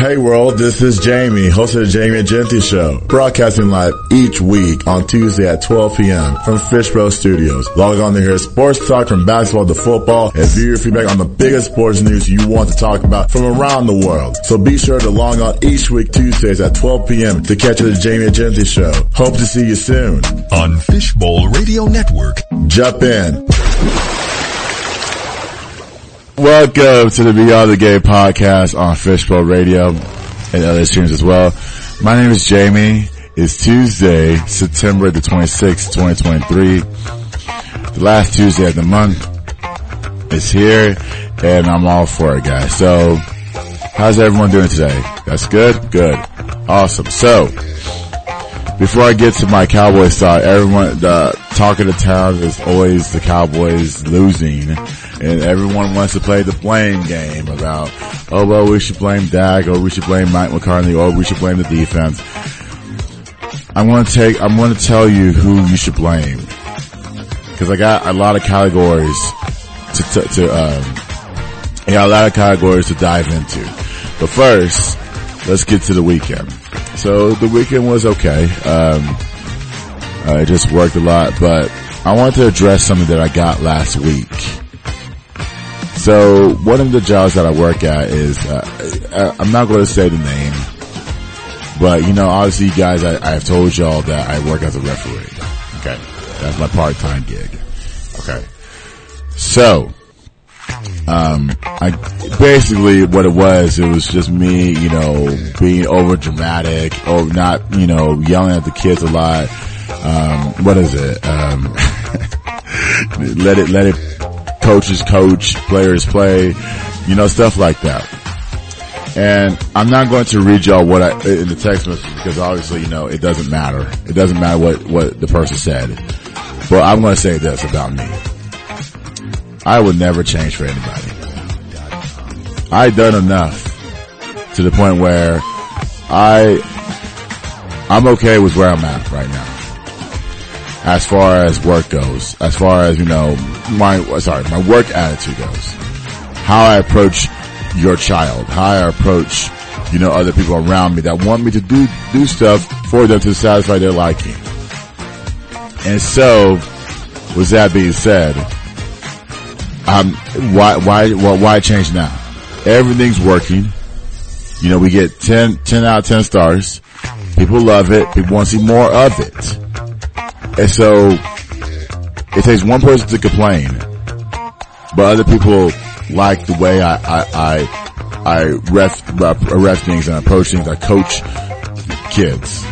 Hey world, this is Jamie, host of the Jamie and Genty Show, broadcasting live each week on Tuesday at 12 p.m. from Fishbowl Studios. Log on to hear sports talk from basketball to football and view your feedback on the biggest sports news you want to talk about from around the world. So be sure to log on each week Tuesdays at 12 p.m. to catch the Jamie and Genty Show. Hope to see you soon on Fishbowl Radio Network. Jump in. Welcome to the Beyond the Game podcast on Fishbowl Radio and other streams as well. My name is Jamie. It's Tuesday, September the 26th, 2023. The last Tuesday of the month is here and I'm all for it guys. So how's everyone doing today? That's good? Good. Awesome. So before I get to my Cowboys side, everyone, the talk of the town is always the Cowboys losing and everyone wants to play the blame game about, oh well, we should blame Dak, or we should blame Mike McCarthy, or we should blame the defense. I'm to take, I'm to tell you who you should blame. Cause I got a lot of categories to, to, to um, got a lot of categories to dive into. But first, let's get to the weekend. So the weekend was okay. Um, I just worked a lot, but I wanted to address something that I got last week. So one of the jobs that I work at is, uh, I'm not going to say the name, but you know, obviously you guys, I, I've told y'all that I work as a referee. Okay. That's my part-time gig. Okay. So, um, I basically what it was, it was just me, you know, being over dramatic or not, you know, yelling at the kids a lot. Um, what is it? Um, let it, let it coaches coach, players play, you know, stuff like that. And I'm not going to read y'all what I, in the text message because obviously, you know, it doesn't matter. It doesn't matter what, what the person said. But I'm going to say this about me. I would never change for anybody. I've done enough to the point where I, I'm okay with where I'm at right now as far as work goes, as far as, you know, my, sorry, my work attitude goes, how I approach your child, how I approach, you know, other people around me that want me to do, do stuff for them to satisfy their liking. And so, with that being said, um, why, why, well, why change now? Everything's working. You know, we get 10, 10 out of 10 stars. People love it. People want to see more of it. And so it takes one person to complain, but other people like the way I, I, I, I ref, ref things and approach things. I coach kids.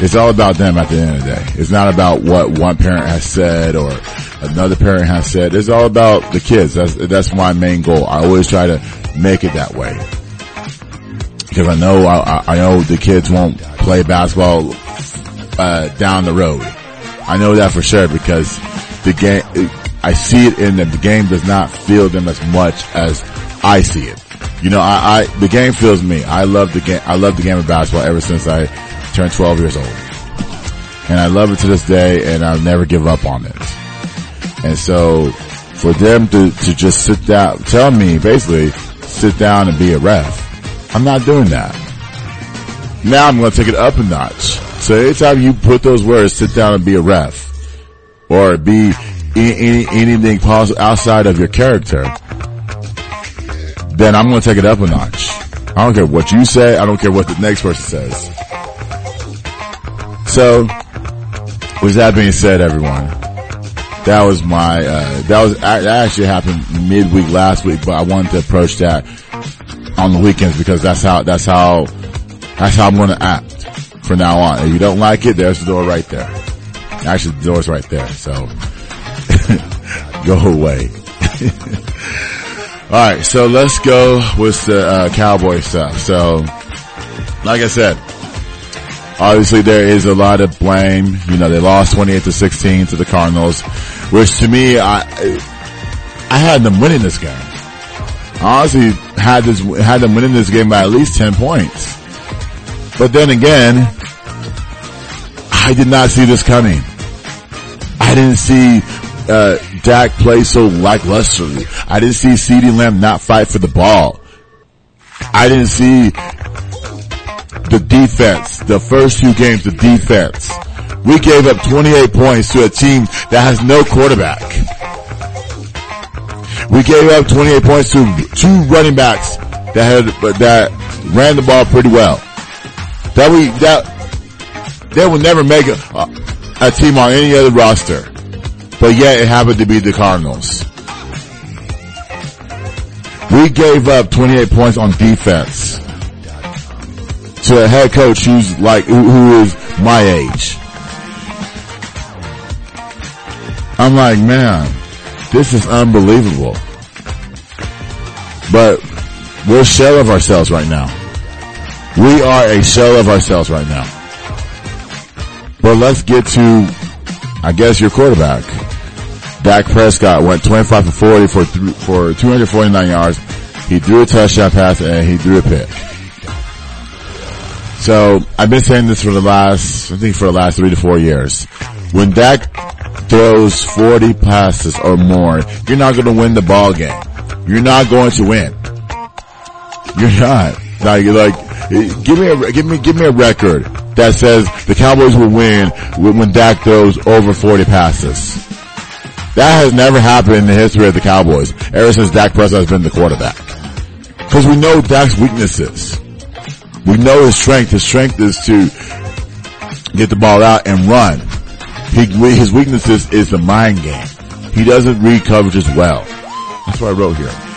It's all about them at the end of the day. It's not about what one parent has said or another parent has said. It's all about the kids. That's, that's my main goal. I always try to make it that way. Because I know, I, I know the kids won't play basketball uh, down the road. I know that for sure because the game, I see it in them. The game does not feel them as much as I see it. You know, I, I, the game feels me. I love the game, I love the game of basketball ever since I turned 12 years old. And I love it to this day and I'll never give up on it. And so for them to, to just sit down, tell me basically, sit down and be a ref. I'm not doing that. Now I'm going to take it up a notch. So anytime you put those words, sit down and be a ref, or be any, anything possible outside of your character, then I'm going to take it up a notch. I don't care what you say. I don't care what the next person says. So, with that being said, everyone, that was my, uh, that was, that actually happened midweek last week, but I wanted to approach that on the weekends because that's how, that's how, that's how I'm going to act from now on. If you don't like it, there's the door right there. Actually, the door's right there. So go away. All right, so let's go with the uh, cowboy stuff. So, like I said, obviously there is a lot of blame. You know, they lost 28 to 16 to the Cardinals, which to me, I I had them winning this game. I honestly had this had them winning this game by at least 10 points. But then again, I did not see this coming. I didn't see uh, Dak play so lacklusterly. I didn't see CeeDee Lamb not fight for the ball. I, didn't see the defense, the first two games, the defense. We gave up 28 points to a team that has no quarterback. We gave up 28 points to two running backs that had, that ran the ball pretty well. That we, that, they will never make a, a team on any other roster. But yet it happened to be the Cardinals. We gave up 28 points on defense to a head coach who's like, who, who is my age. I'm like, man, this is unbelievable. But we're shell of ourselves right now. We are a shell of ourselves right now. But let's get to, I guess, your quarterback. Dak Prescott went 25 for 40 for, th- for 249 yards. He threw a touchdown pass and he threw a pick. So I've been saying this for the last, I think for the last three to four years. When Dak throws 40 passes or more, you're not going to win the ball game. You're not going to win. You're not. Like, you're like, Eh, give me a, give me, give me a record that says the Cowboys will win when Dak throws over 40 passes. That has never happened in the history of the Cowboys ever since Dak Prescott has been the quarterback. Cause we know Dak's weaknesses. We know his strength. His strength is to get the ball out and run. He, his weaknesses is the mind game. He doesn't read coverages well. That's what I wrote here.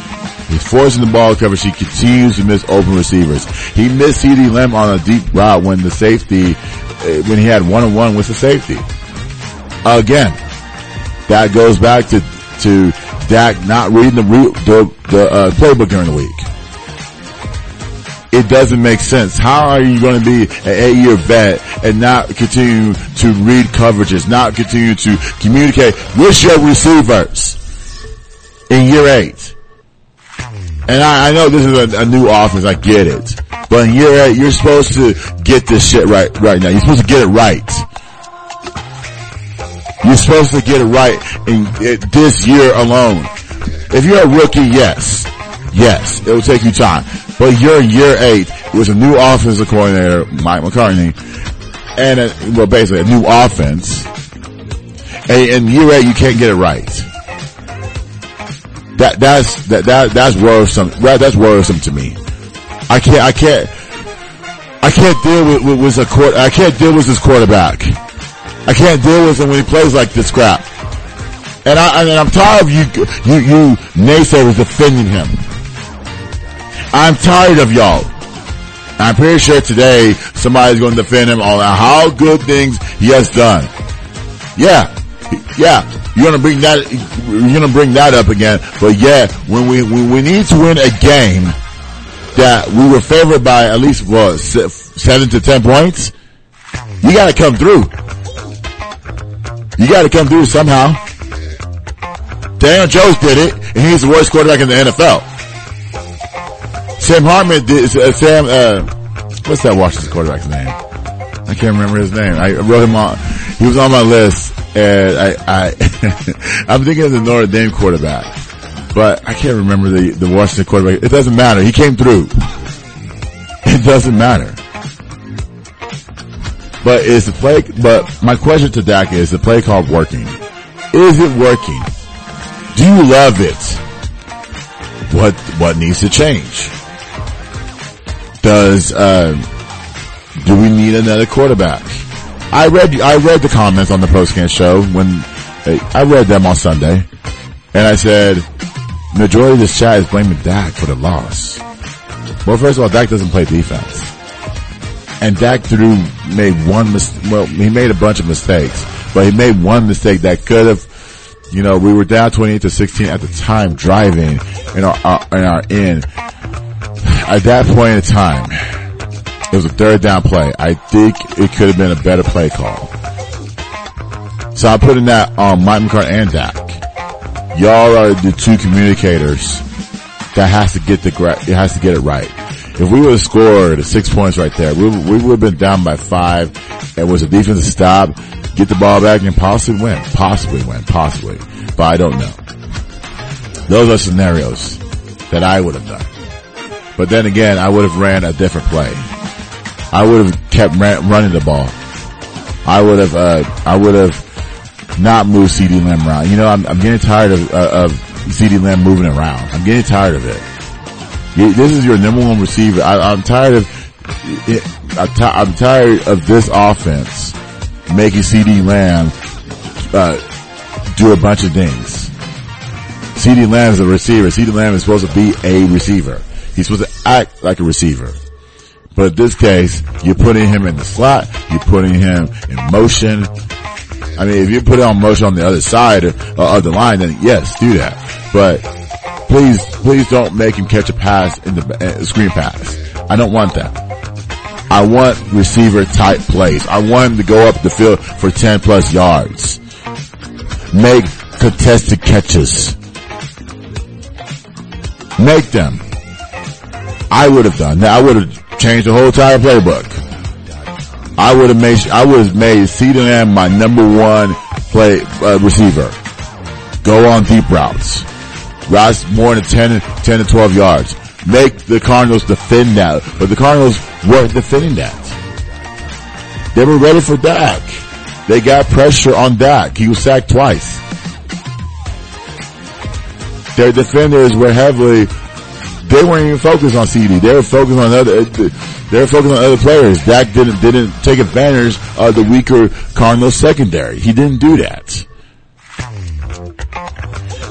He's forcing the ball coverage. He continues to miss open receivers. He missed CeeDee Lamb on a deep route when the safety, uh, when he had one-on-one with the safety. Again, that goes back to, to Dak not reading the, the, the uh, playbook during the week. It doesn't make sense. How are you going to be an eight-year vet and not continue to read coverages, not continue to communicate with your receivers in year eight? And I, I know this is a, a, new offense, I get it. But eight, you're supposed to get this shit right, right now. You're supposed to get it right. You're supposed to get it right in, in this year alone. If you're a rookie, yes. Yes, it will take you time. But you're year eight with a new offensive coordinator, Mike McCarthy, and a, well, basically a new offense. And in year eight, you can't get it right. That that's that that that's worrisome. That's worrisome to me. I can't I can't I can't deal with, with, with a court. I can't deal with this quarterback. I can't deal with him when he plays like this crap. And I and I'm tired of you you you naysayers defending him. I'm tired of y'all. I'm pretty sure today somebody's going to defend him on how good things he has done. Yeah, yeah, you're gonna bring that, you're gonna bring that up again. But yeah, when we when we need to win a game that we were favored by at least what seven to ten points, you got to come through. You got to come through somehow. Daniel Jones did it, and he's the worst quarterback in the NFL. Sam Hartman did, uh, Sam, uh, what's that Washington quarterback's name? I can't remember his name. I wrote him on, he was on my list, and I, I, I'm thinking of the Notre Dame quarterback, but I can't remember the, the Washington quarterback. It doesn't matter. He came through. It doesn't matter. But is the play, but my question to Dak is the play called working? Is it working? Do you love it? What, what needs to change? Does, uh, do we need another quarterback? I read, I read the comments on the postgame show when, I read them on Sunday, and I said, majority of this chat is blaming Dak for the loss. Well, first of all, Dak doesn't play defense. And Dak threw, made one mis- well, he made a bunch of mistakes, but he made one mistake that could have, you know, we were down 28 to 16 at the time driving in our, our in our in. At that point in time, it was a third down play. I think it could have been a better play call. So I'm putting that on Mike McCarthy and Dak. Y'all are the two communicators that has to get the, it has to get it right. If we would have scored six points right there, we, we would have been down by five. It was a defensive stop, get the ball back and possibly win, possibly win, possibly, but I don't know. Those are scenarios that I would have done. But then again, I would have ran a different play. I would have kept ran, running the ball. I would have, uh, I would have not moved CeeDee Lamb around. You know, I'm, I'm getting tired of, uh, of CeeDee Lamb moving around. I'm getting tired of it. You, this is your number one receiver. I, am tired of, it, I'm, t- I'm tired of this offense making CeeDee Lamb, uh, do a bunch of things. CeeDee Lamb is a receiver. CeeDee Lamb is supposed to be a receiver. He's supposed to act like a receiver. But in this case, you're putting him in the slot, you're putting him in motion. I mean, if you put it on motion on the other side of, of the line, then yes, do that. But please, please don't make him catch a pass in the uh, screen pass. I don't want that. I want receiver type plays. I want him to go up the field for 10 plus yards. Make contested catches. Make them. I would have done that. I would have changed the whole entire playbook. I would have made, I would have made CeeDee Lamb my number one play, uh, receiver. Go on deep routes. Routes more than 10, 10 to 12 yards. Make the Cardinals defend that. But the Cardinals weren't defending that. They were ready for Dak. They got pressure on Dak. He was sacked twice. Their defenders were heavily they weren't even focused on CeeDee. They were focused on other. They were focused on other players. Dak didn't didn't take advantage of the weaker Cardinals secondary. He didn't do that.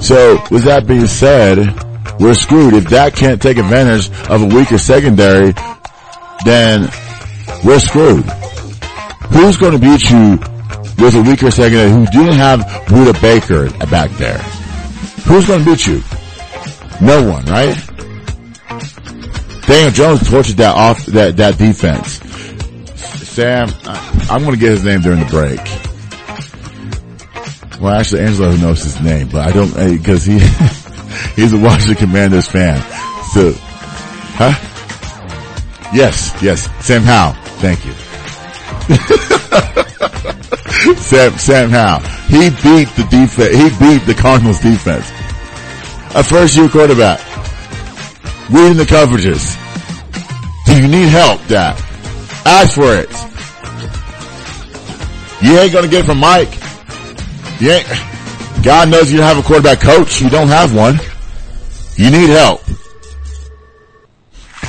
So, with that being said, we're screwed. If Dak can't take advantage of a weaker secondary, then we're screwed. Who's going to beat you with a weaker secondary who didn't have Budda Baker back there? Who's going to beat you? No one, right? Daniel Jones tortured that off that that defense. Sam, I'm going to get his name during the break. Well, actually, Angelo knows his name, but I don't eh, because he he's a Washington Commanders fan. So, huh? Yes, yes, Sam Howell. Thank you. Sam Sam Howell. He beat the defense. He beat the Cardinals defense. A first year quarterback reading the coverages. Do you need help, Dak? Ask for it. You ain't gonna get from Mike. You ain't, God knows you don't have a quarterback coach. You don't have one. You need help.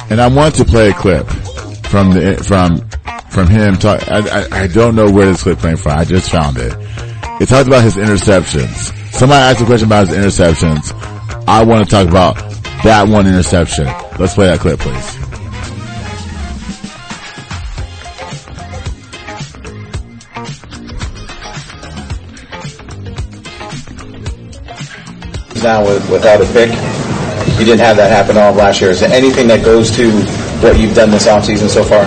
And I want to play a clip from the, from, from him talk, I, I, I don't know where this clip came from. I just found it. It talks about his interceptions. Somebody asked a question about his interceptions. I want to talk about that one interception. Let's play that clip, please. Now with, without a pick, you didn't have that happen all of last year. Is there anything that goes to what you've done this offseason so far?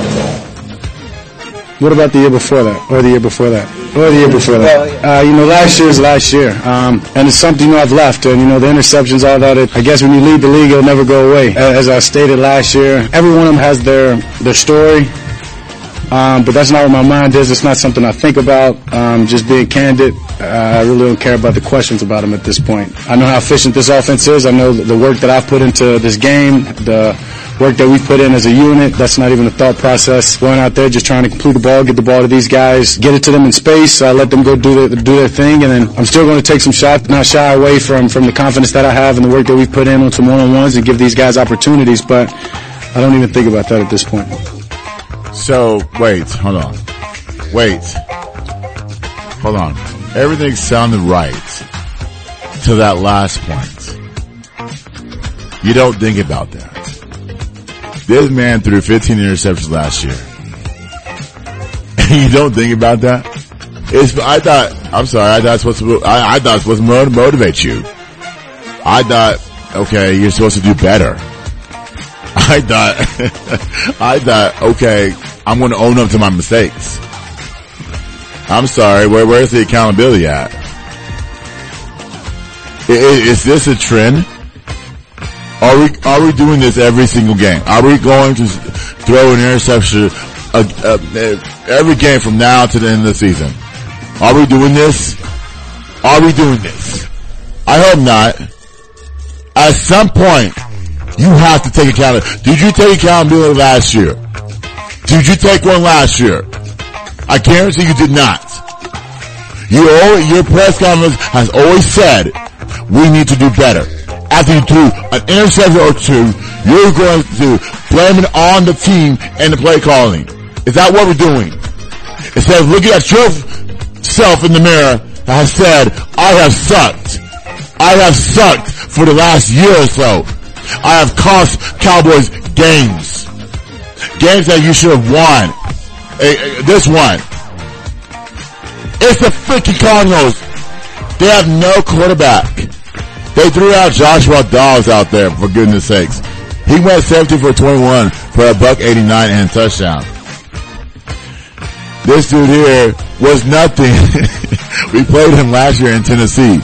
What about the year before that, or the year before that, or the year before that? Uh, you know, last year is last year, um, and it's something you know I've left, and you know the interceptions, all that. It, I guess when you lead the league, it'll never go away. As I stated last year, every one of them has their their story, um, but that's not what my mind is. It's not something I think about. Um, just being candid, uh, I really don't care about the questions about them at this point. I know how efficient this offense is. I know the work that I've put into this game, the work that we've put in as a unit. That's not even a thought process. Going out there just trying to complete the ball, get the ball to these guys, get it to them in space, uh, let them go do their, do their thing, and then I'm still going to take some shots, not shy away from, from the confidence that I have and the work that we've put in on some one-on-ones and give these guys opportunities, but I don't even think about that at this point. So, wait, hold on. Wait. Hold on. Everything sounded right to that last point. You don't think about that. This man threw 15 interceptions last year. you don't think about that? It's, I thought, I'm sorry, I thought it's supposed to, I, I thought supposed to motivate you. I thought, okay, you're supposed to do better. I thought, I thought, okay, I'm going to own up to my mistakes. I'm sorry, where, where's the accountability at? Is, is this a trend? Are we are we doing this every single game? Are we going to throw an interception every game from now to the end of the season? Are we doing this? Are we doing this? I hope not. At some point, You have to take account did you take accountability last year? Did you take one last year? I guarantee you did not. You always, your press conference has always said, we need to do better. After you do an interception or two, you're going to blame it on the team and the play calling. Is that what we're doing? Instead of looking at yourself in the mirror have said, I have sucked. I have sucked for the last year or so. I have cost Cowboys games. Games that you should have won. Eh, this one. It's the freaking Cardinals. They have no quarterback. They threw out Joshua Dobbs out there, for goodness sakes. He went 70 for 21 for a buck 89 and touchdown. This dude here was nothing. we played him last year in Tennessee.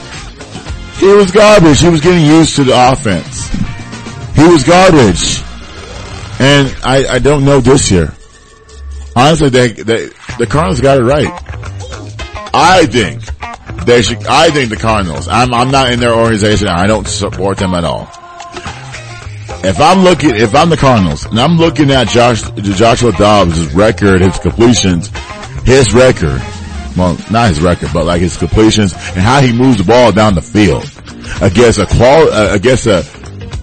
He was garbage. He was getting used to the offense. He was garbage. And I, I don't know this year. Honestly, they, they, the Cardinals got it right. I think they should, I think the Cardinals, I'm, I'm not in their organization. I don't support them at all. If I'm looking, if I'm the Cardinals and I'm looking at Josh, Joshua Dobbs' record, his completions, his record, well, not his record, but like his completions and how he moves the ball down the field against a qual, uh, against a,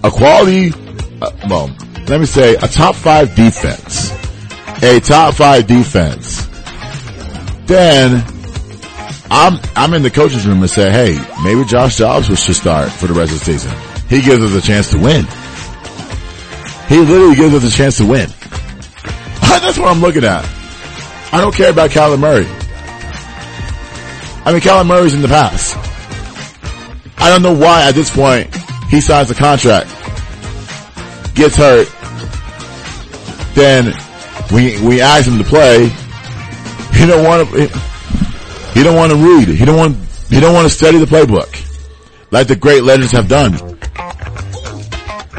a quality, uh, well, let me say a top five defense, a top five defense, then I'm, I'm in the coach's room and say, hey, maybe Josh Dobbs should start for the rest of the season. He gives us a chance to win. He literally gives us a chance to win. That's what I'm looking at. I don't care about Kyler Murray. I mean, Kyler Murray's in the past. I don't know why at this point he signs a contract, gets hurt, then we we ask him to play. He don't want to. He don't want to read. He don't want. He don't want to study the playbook, like the great legends have done.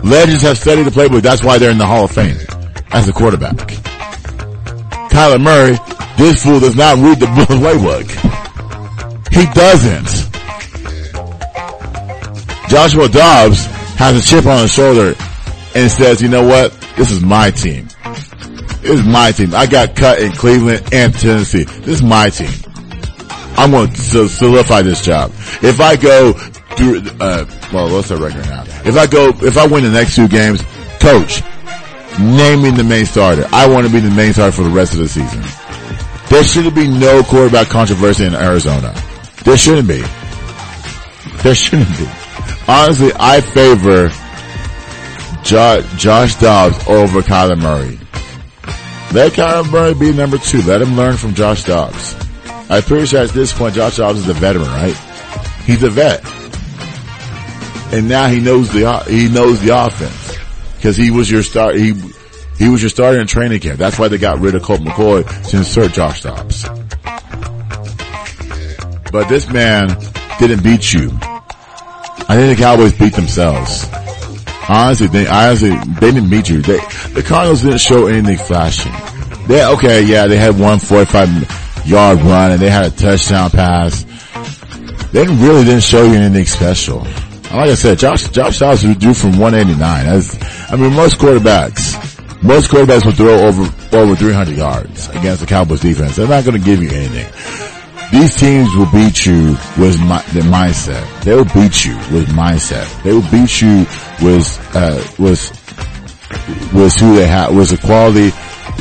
Legends have studied the playbook. That's why they're in the Hall of Fame as a quarterback. Kyler Murray, this fool does not read the playbook. He doesn't. Joshua Dobbs has a chip on his shoulder and says, you know what? This is my team. This is my team. I got cut in Cleveland and Tennessee. This is my team. I'm going to solidify this job. If I go through, uh, well, what's the record now? If I go, if I win the next two games, coach, name me the main starter. I want to be the main starter for the rest of the season. There shouldn't be no quarterback controversy in Arizona. There shouldn't be. There shouldn't be. Honestly, I favor jo- Josh Dobbs over Kyler Murray. Let Kyler Murray be number two. Let him learn from Josh Dobbs. I'm pretty sure at this point Josh Dobbs is a veteran, right? He's a vet. And now he knows the, he knows the offense. Cause he was your start, he, he was your starter in training camp. That's why they got rid of Colt McCoy to insert Josh Dobbs. But this man didn't beat you. I think the Cowboys beat themselves. Honestly, they honestly they didn't beat you. They, the Cardinals didn't show anything flashing. They okay, yeah, they had one 45 yard run and they had a touchdown pass. They really didn't show you anything special. Like I said, Josh Josh Dobbs was due from 189. That's, I mean, most quarterbacks, most quarterbacks will throw over over 300 yards against the Cowboys defense. They're not going to give you anything. These teams will beat you with my, their mindset. They will beat you with mindset. They will beat you with, uh, with, with who they have, with the quality,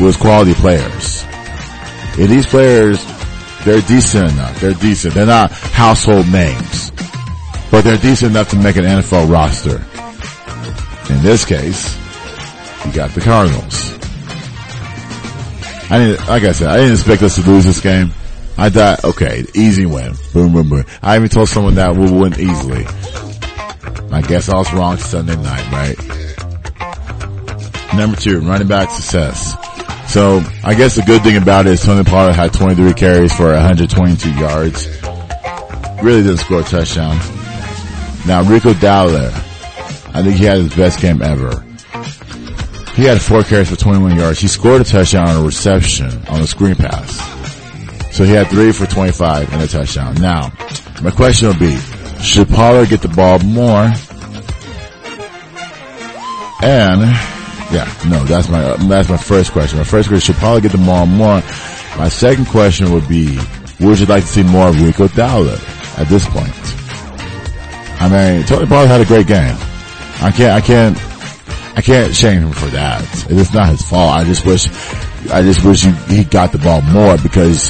with quality players. And these players, they're decent enough. They're decent. They're not household names, but they're decent enough to make an NFL roster. In this case, you got the Cardinals. I didn't, like I said, I didn't expect us to lose this game. I thought, okay, easy win. Boom, boom, boom. I even told someone that we'll win easily. I guess I was wrong Sunday night, right? Number two, running back success. So I guess the good thing about it is Tony Pollard had 23 carries for 122 yards. Really didn't score a touchdown. Now Rico Dowdle, I think he had his best game ever. He had four carries for 21 yards. He scored a touchdown on a reception on a screen pass. So he had three for 25 and a touchdown. Now, my question will be, should Pollard get the ball more? And yeah, no, that's my uh, that's my first question. My first question should probably get the ball more. My second question would be, would you like to see more of Rico Dowdle at this point? I mean, Tony Pollard had a great game. I can't, I can't, I can't shame him for that. It's not his fault. I just wish, I just wish he, he got the ball more because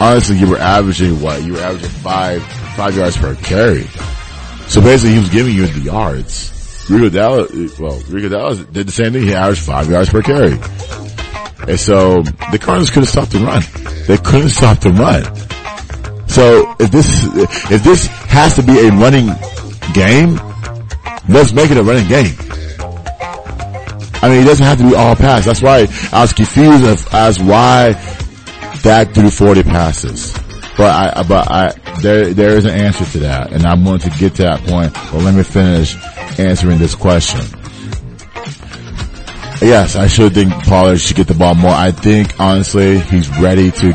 honestly, you were averaging what? You were averaging five, five yards per carry. So basically he was giving you the yards. Rico Dallas, well, Rico Dallas did the same thing. He averaged five yards per carry. And so the Cardinals couldn't stop the run. They couldn't stop the run. So if this, if this has to be a running game, let's make it a running game. I mean, it doesn't have to be all pass. That's why I was confused as, as why Dak threw 40 passes. But I, but I, there, there is an answer to that, and I'm going to get to that point. But let me finish answering this question. Yes, I should think Pollard should get the ball more. I think honestly he's ready to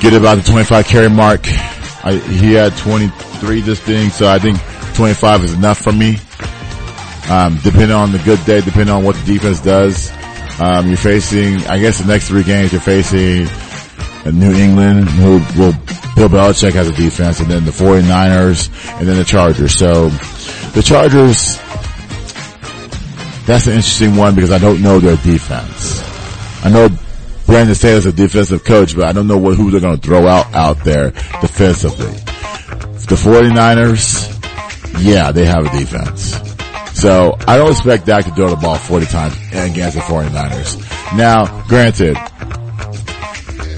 get about the 25 carry mark. I, he had 23 this thing, so I think 25 is enough for me. Um, depending on the good day, depending on what the defense does. Um, you're facing, I guess the next three games you're facing New England, who will, Bill Belichick has a defense, and then the 49ers, and then the Chargers. So, the Chargers, that's an interesting one because I don't know their defense. I know Brandon Staley's a defensive coach, but I don't know what, who they're going to throw out out there defensively. The 49ers, yeah, they have a defense. So I don't expect Dak to throw the ball 40 times against the 49ers. Now, granted,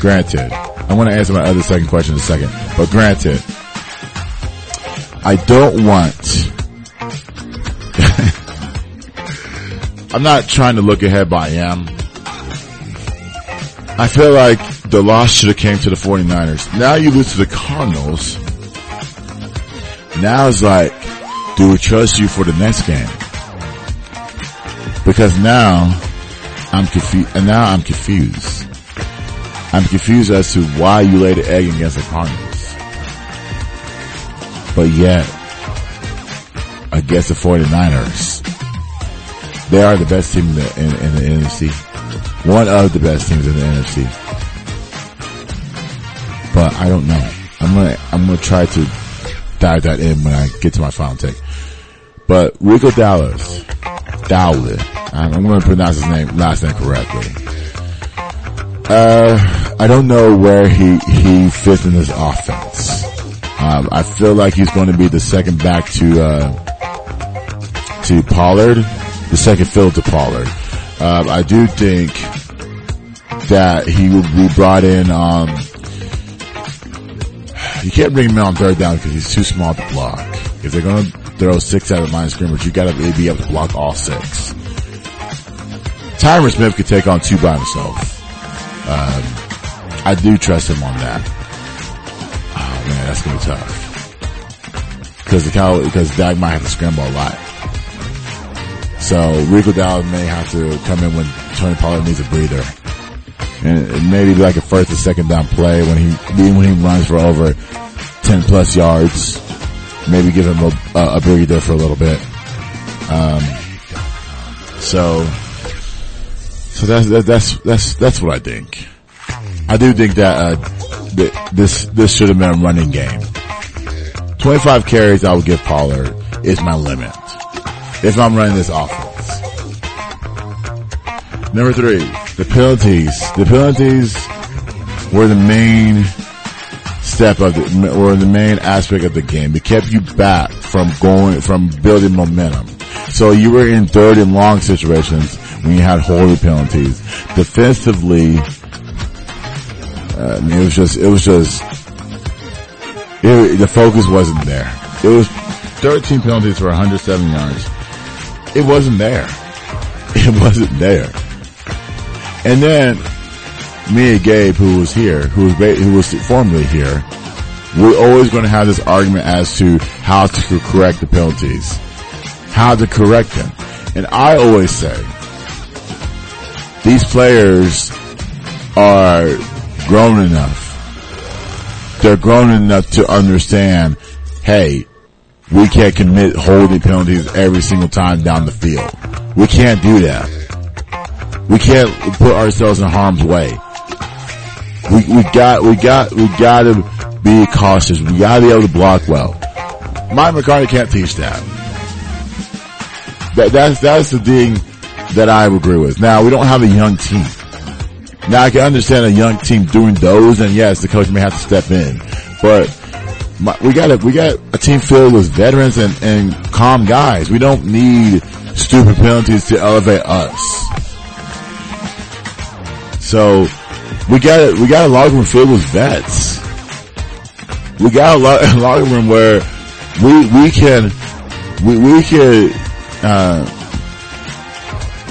granted, I'm going to answer my other second question in a second, but granted, I don't want I'm not trying to look ahead, but I am. I feel like the loss should have came to the 49ers. Now you lose to the Cardinals. Now it's like, do we trust you for the next game? Because now I'm confused, and now I'm confused. I'm confused as to why you laid an egg against the Cardinals. But yet, against the 49ers, they are the best team in the, in, in the NFC. One of the best teams in the NFC. But I don't know. I'm gonna, I'm gonna try to dive that in when I get to my final take. But Rico Dallas, Dowley, I'm gonna pronounce his name, last name correctly. Uh, I don't know where he, he fits in this offense. Um, I feel like he's going to be the second back to, uh, to Pollard the second fill to Pollard. Um, I do think that he will be brought in. Um, you can't bring him in on third down because he's too small to block. If they're going to throw six out of line scrimmage, you got to be able to block all six. Tyron Smith could take on two by himself. Um, I do trust him on that. Oh man, that's gonna be tough. Because the cow, because Dak might have to scramble a lot. So Rico Dallas may have to come in when Tony Pollard needs a breather. And maybe like a first or second down play when he, when he runs for over 10 plus yards. Maybe give him a, a breather for a little bit. Um, so, so that's, that's, that's, that's what I think. I do think that, uh, this, this should have been a running game. 25 carries I would give Pollard is my limit if I'm running this offense. Number three, the penalties. The penalties were the main step of the, were the main aspect of the game. It kept you back from going, from building momentum. So you were in third and long situations when you had holding penalties. Defensively, uh, I mean, it was just, it was just, it, the focus wasn't there. It was 13 penalties for 107 yards it wasn't there. It wasn't there. And then me and Gabe, who was here, who was who was formerly here, we're always going to have this argument as to how to correct the penalties, how to correct them. And I always say, these players are grown enough. They're grown enough to understand, hey, we can't commit holding penalties every single time down the field. We can't do that. We can't put ourselves in harm's way. We, we got, we got, we gotta be cautious. We gotta be able to block well. Mike McCarthy can't teach that. That, that's, that's the thing that I agree with. Now, we don't have a young team. Now, I can understand a young team doing those, and yes, the coach may have to step in. But my, we got a, we got a team filled with veterans and, and calm guys. We don't need stupid penalties to elevate us. So, we got a, we got a locker room filled with vets. We got a, lo- a locker room where we, we can, we, we can, uh,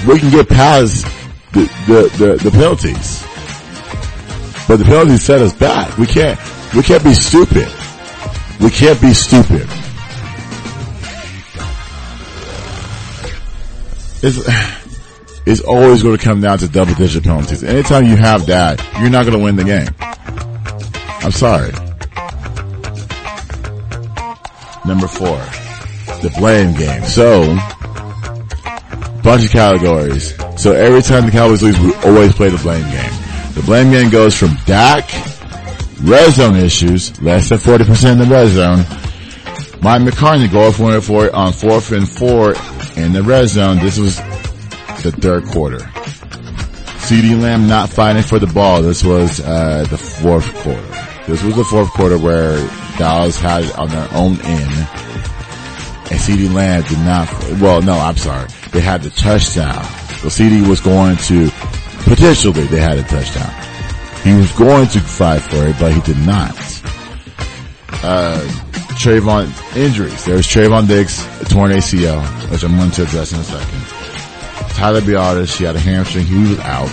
we can get past the, the, the, the penalties. But the penalties set us back. We can't, we can't be stupid. We can't be stupid. It's, it's always going to come down to double digit penalties. Anytime you have that, you're not going to win the game. I'm sorry. Number four, the blame game. So, bunch of categories. So every time the Cowboys lose, we always play the blame game. The blame game goes from Dak, red zone issues, less than 40% in the red zone. Mike McCarthy going for it on fourth and four in the red zone. This was the third quarter. CeeDee Lamb not fighting for the ball. This was uh, the fourth quarter. This was the fourth quarter where Dallas had it on their own end. And CeeDee Lamb did not, well, no, I'm sorry. They had the touchdown. So CeeDee was going to, potentially they had a touchdown. He was going to fight for it, but he did not. Uh, Trayvon injuries. There's Trevon Diggs, torn ACL, which I'm going to address in a second. Tyler Biadasz, he had a hamstring, he was out.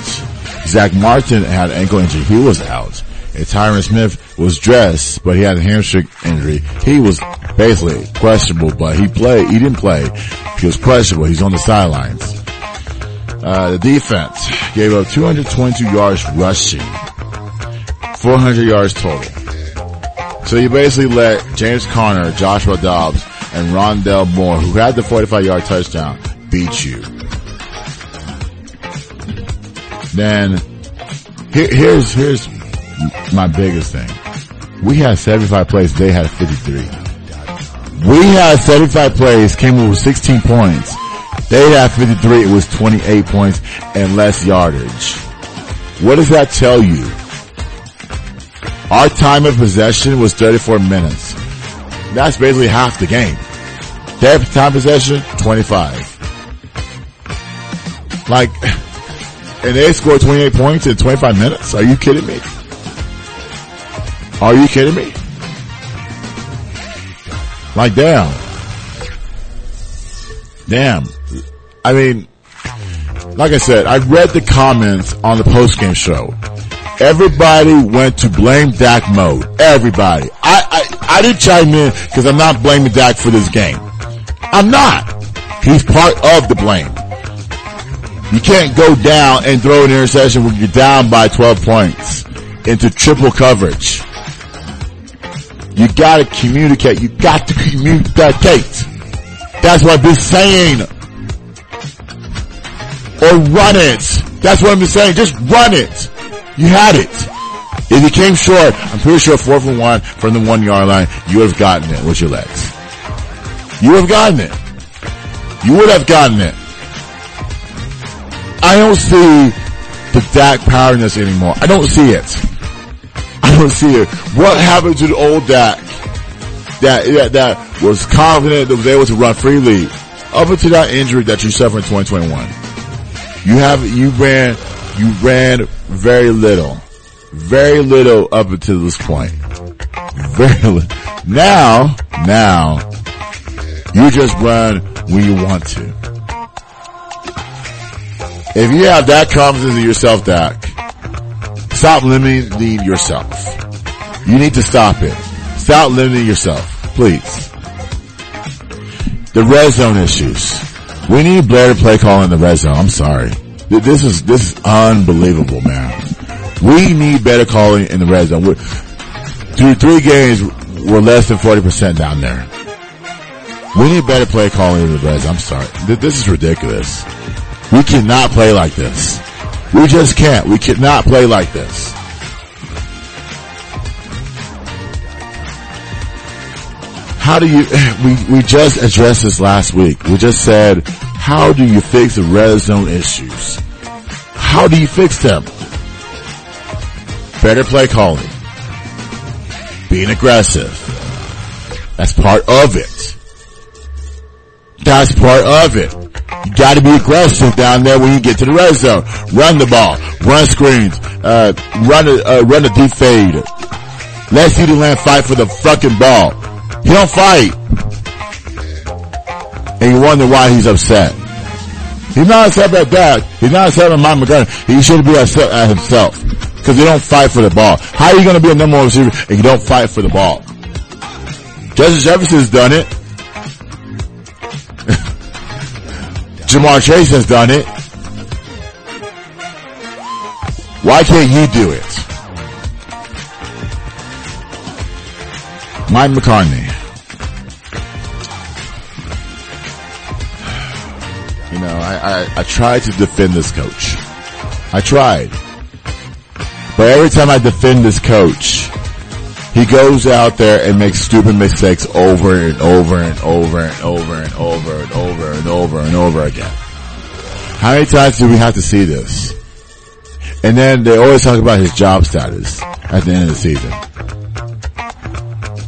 Zack Martin had an ankle injury, he was out. And Tyron Smith was dressed, but he had a hamstring injury. He was basically questionable, but he played, he didn't play. He was questionable, he's on the sidelines. Uh, the defense gave up 222 yards rushing, 400 yards total. So you basically let James Conner, Joshua Dobbs, and Rondale Moore, who had the 45 yard touchdown, beat you. Then here, here's here's my biggest thing. We had 75 plays. They had 53. We had 75 plays. Came over 16 points. They had 53. It was 28 points and less yardage. What does that tell you? Our time of possession was 34 minutes. That's basically half the game. Their time possession, 25. Like, and they scored 28 points in 25 minutes? Are you kidding me? Are you kidding me? Like, damn. Damn. I mean, like I said, I read the comments on the post game show. Everybody went to blame Dak mode. Everybody. I, I, I didn't chime in because I'm not blaming Dak for this game. I'm not. He's part of the blame. You can't go down and throw an interception when you're down by 12 points into triple coverage. You gotta communicate. You got to communicate. That's what I've been saying. Or run it. That's what been saying. Just run it. You had it. If you came short, I'm pretty sure fourth and one from the one yard line, you would have gotten it with your legs. You would have gotten it. You would have gotten it. I don't see the Dak powerness anymore. I don't see it. I don't see it. What happened to the old Dak that, that, that was confident, that was able to run freely up until that injury that you suffered in 2021? You have, you ran, you ran very little. Very little up until this point. Very little. Now, now, you just run when you want to. If you have that confidence in yourself, Dak, stop limiting yourself. You need to stop it. Stop limiting yourself, please. The red zone issues. We need Blair to play call in the red zone. I'm sorry. This is, this is unbelievable, man. We need better calling in the red zone. We're, through three games, we're less than 40% down there. We need better play calling in the Reds. I'm sorry. This is ridiculous. We cannot play like this. We just can't. We cannot play like this. How do you, we, we just addressed this last week. We just said, how do you fix the red zone issues? How do you fix them? Better play calling. Being aggressive. That's part of it. That's part of it. You gotta be aggressive down there when you get to the red zone. Run the ball. Run screens. Uh, run a, uh, run a deep fade. Let CeeDee Lamb fight for the fucking ball. He don't fight. And you wonder why he's upset. He's not upset at that. He's not upset at Mike McGovern. He should be upset at himself. Cause he don't fight for the ball. How are you gonna be a number one receiver if you don't fight for the ball? Justin Jefferson's done it. Ja'Marr Chase has done it. Why can't you do it? Mike McCarthy. I, I, I tried to defend this coach. I tried. But every time I defend this coach, he goes out there and makes stupid mistakes over and over and over and over and over and over and over and over again. How many times do we have to see this? And then they always talk about his job status at the end of the season.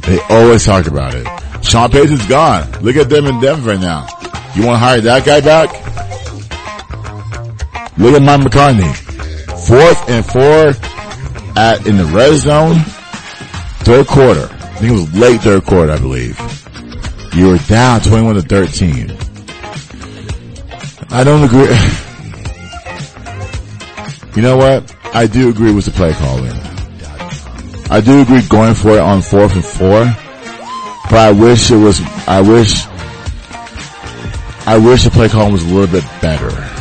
They always talk about it. Sean Payton's gone. Look at them in Denver now. You want to hire that guy back? At Mike McCarthy. Fourth and four at in the red zone third quarter. I think it was late third quarter, I believe. You were down 21 to 13. I don't agree. you know what? I do agree with the play calling. I do agree going for it on fourth and four, but I wish it was, I wish, I wish the play calling was a little bit better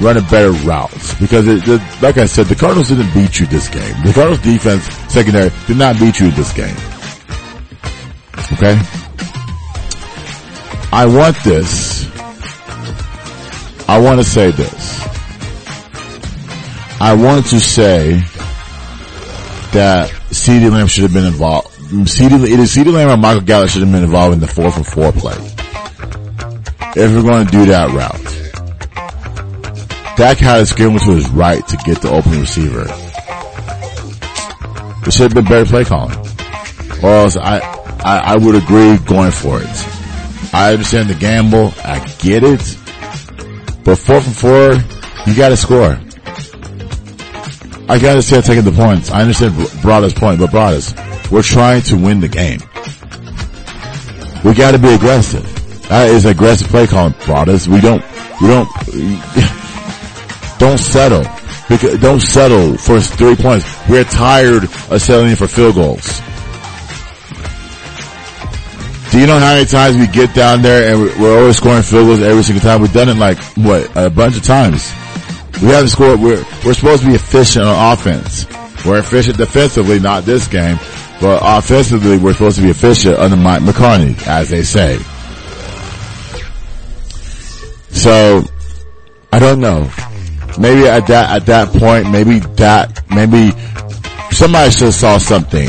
run a better routes because it, it, like I said, the Cardinals didn't beat you this game. The Cardinals defense secondary did not beat you this game. Okay? I want this. I want to say this. I want to say that CeeDee Lamb should have been involved. Either CeeDee Lamb or Michael Gallup should have been involved in the four for four play. If we're going to do that route. Dak had a scramble to his right to get the open receiver. It should have been better play calling. Or else I, I, I would agree going for it. I understand the gamble. I get it. But four from four, you gotta score. I can understand taking the points. I understand Brada's point, but Brada's, we're trying to win the game. We gotta be aggressive. That is aggressive play calling, Brada's. We don't, we don't, don't settle. Because, Don't settle for three points. We're tired of settling for field goals. Do you know how many times we get down there and we're always scoring field goals every single time? We've done it like, what, a bunch of times. We haven't scored, we're, we're supposed to be efficient on offense. We're efficient defensively, not this game, but offensively we're supposed to be efficient under Mike McCarthy, as they say. So, I don't know maybe at that at that point, maybe that maybe somebody should have saw something.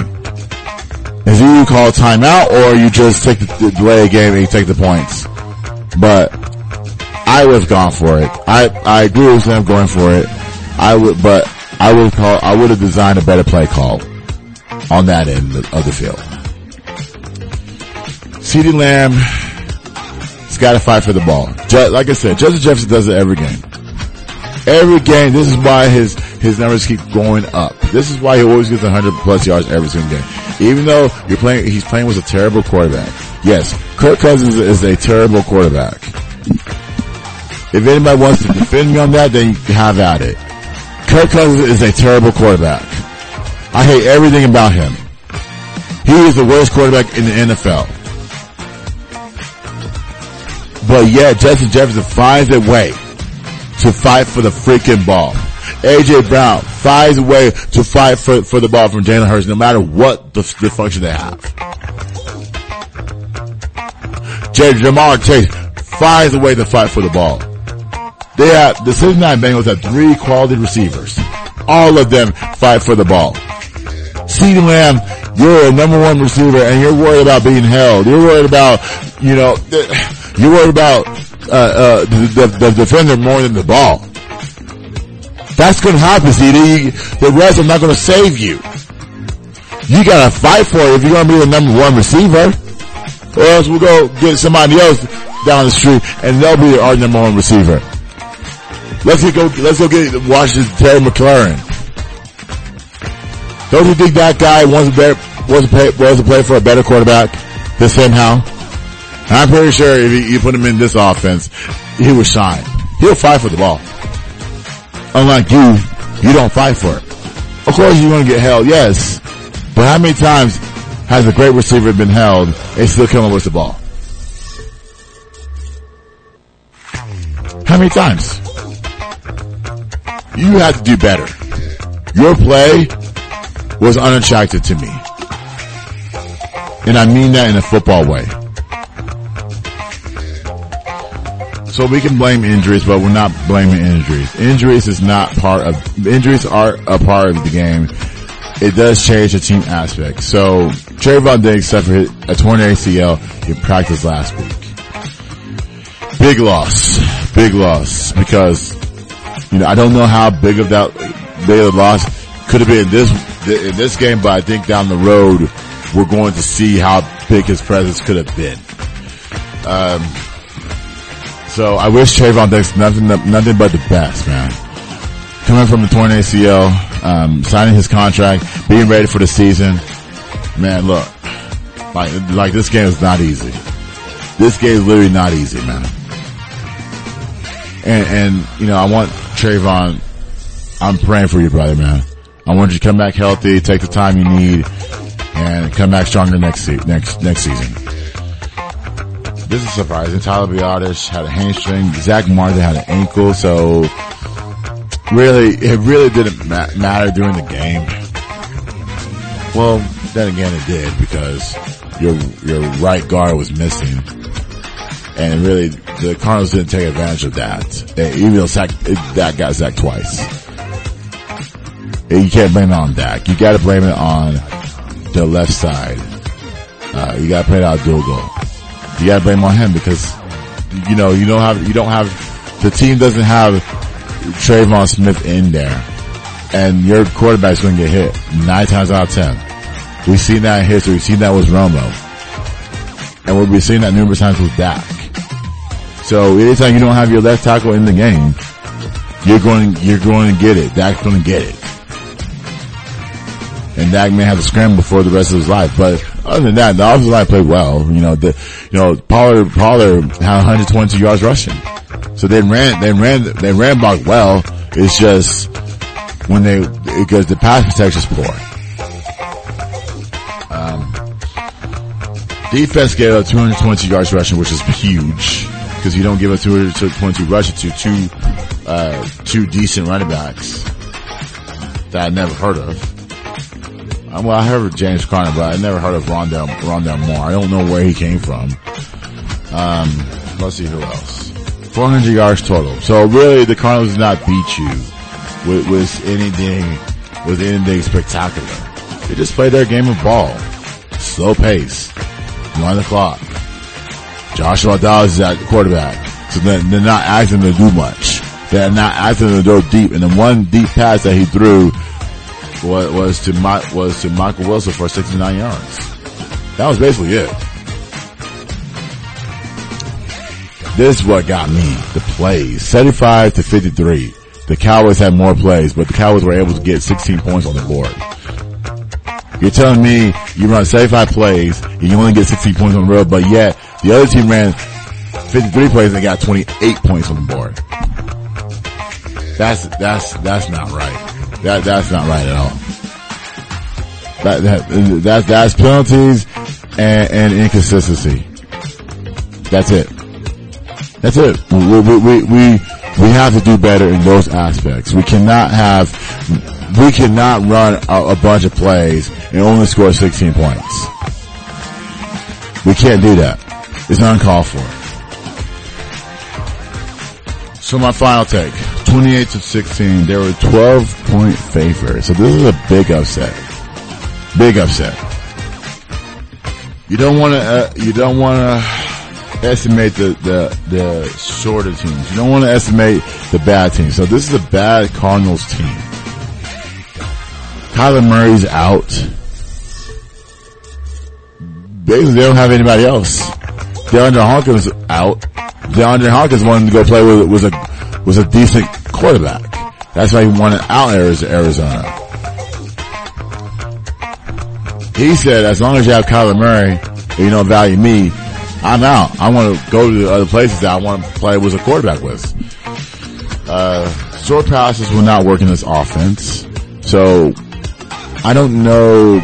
Is you call timeout or you just take the, delay game and you take the points. But I was gone for it. I I agree with them going for it. I would, but I would call. I would have designed a better play call on that end of the field. CeeDee Lamb has got to fight for the ball. Like I said, Justin Jefferson does it every game. Every game, this is why his, his numbers keep going up. This is why he always gets 100 plus yards every single game. Even though you're playing, he's playing with a terrible quarterback. Yes, Kirk Cousins is a terrible quarterback. If anybody wants to defend me on that, then have at it. Kirk Cousins is a terrible quarterback. I hate everything about him. He is the worst quarterback in the NFL. But yet, Justin Jefferson finds a way to fight for the freaking ball. AJ Brown finds a way to fight for, for the ball from Jalen Hurts no matter what the, the function they have. J- Ja'Marr Chase finds a way to fight for the ball. They have, the Cincinnati Bengals have three quality receivers. All of them fight for the ball. CeeDee Lamb, you're a number one receiver and you're worried about being held. You're worried about, you know, you're worried about, uh, uh, the, the, defender more than the ball. That's gonna happen, CeeDee. The rest are not gonna save you. You gotta fight for it if you're gonna be the number one receiver. Or else we'll go get somebody else down the street and they'll be our number one receiver. Let's go, let's go get Washington Terry McLaurin. Don't you think that guy wants to, better, wants to, play, wants to play for a better quarterback than Sam? I'm pretty sure if you, put him in this offense, he will shine. He'll fight for the ball. Unlike you, you don't fight for it. Of course you're gonna get held, yes. But how many times has a great receiver been held and still come up with the ball? How many times? You have to do better. Your play was unattractive to me. And I mean that in a football way. So we can blame injuries, but we're not blaming injuries. Injuries is not part of, injuries are a part of the game. It does change the team aspect. So Trevon Diggs suffered a torn ACL in practice last week. Big loss. Big loss because, you know, I don't know how big of that, big of loss could have been in this, in this game, but I think down the road, we're going to see how big his presence could have been. Um, so I wish Trevon Diggs nothing, nothing but the best, man. Coming from the torn ACL, um, signing his contract, being ready for the season. Man, look, like, like this game is not easy. This game is literally not easy, man. And, and, you know, I want Trevon, I'm praying for you, brother, man. I want you to come back healthy, take the time you need, and come back stronger next se- next next season. This is surprising. Tyler Biadasz had a hamstring. Zack Martin had an ankle. So really, it really didn't ma- matter during the game. Well, then again, it did because your your right guard was missing, and really the Cardinals didn't take advantage of that. And even though Zach, that got Zach twice. You can't blame it on Dak. You gotta blame it on the left side. Uh, you gotta play it out dual goal. You gotta blame on him because, you know, you don't have, you don't have, the team doesn't have Tyron Smith in there. And your quarterback's gonna get hit nine times out of ten. We've seen that in history. We've seen that with Romo. And we'll be seeing that numerous times with Dak. So anytime you don't have your left tackle in the game, you're going, you're going to get it. Dak's going to get it and Dak may have to scramble for the rest of his life. But other than that, the offensive line played well. You know, the, you know, Pollard, Pollard had 122 yards rushing. So they ran, they ran, they ran block well. It's just when they, because the pass protection is poor. Um, defense gave up 220 yards rushing, which is huge because you don't give up 222 rushing to two, uh, two decent running backs that I never heard of. Well, I heard of James Conner, but I never heard of Rondale, Rondale Moore. I don't know where he came from. Um, let's see who else. 400 yards total. So really, the Cardinals did not beat you with, with anything, with anything spectacular. They just played their game of ball. Slow pace. Run the clock. Joshua Dobbs is at quarterback. So they're, they're not asking to do much. They're not asking to go deep. And the one deep pass that he threw was, was to my, was to Michael Wilson for 69 yards. That was basically it. This is what got me the plays. 75 to 53. The Cowboys had more plays, but the Cowboys were able to get 16 points on the board. You're telling me you run 75 plays, and you only get 16 points on the road, but yet the other team ran 53 plays and got 28 points on the board. That's, that's, that's not right. That, that's not right at all. That, that, that, that's penalties and, and inconsistency. That's it. That's it. We, we, we, we, we have to do better in those aspects. We cannot have, we cannot run a, a bunch of plays and only score 16 points. We can't do that. It's uncalled for. So my final take, 28 to 16, they were 12 point favorites. So this is a big upset. Big upset. You don't want to, uh, you don't want to estimate the, the, the shorter teams. You don't want to estimate the bad teams. So this is a bad Cardinals team. Kyler Murray's out. Basically, they don't have anybody else. DeAndre Hopkins out. DeAndre Hopkins wanted to go play with was a was a decent quarterback. That's why he wanted out Arizona. He said, as long as you have Kyler Murray, you don't value me, I'm out. I want to go to the other places that I want to play with a quarterback with. Uh, short passes will not work in this offense. So I don't know.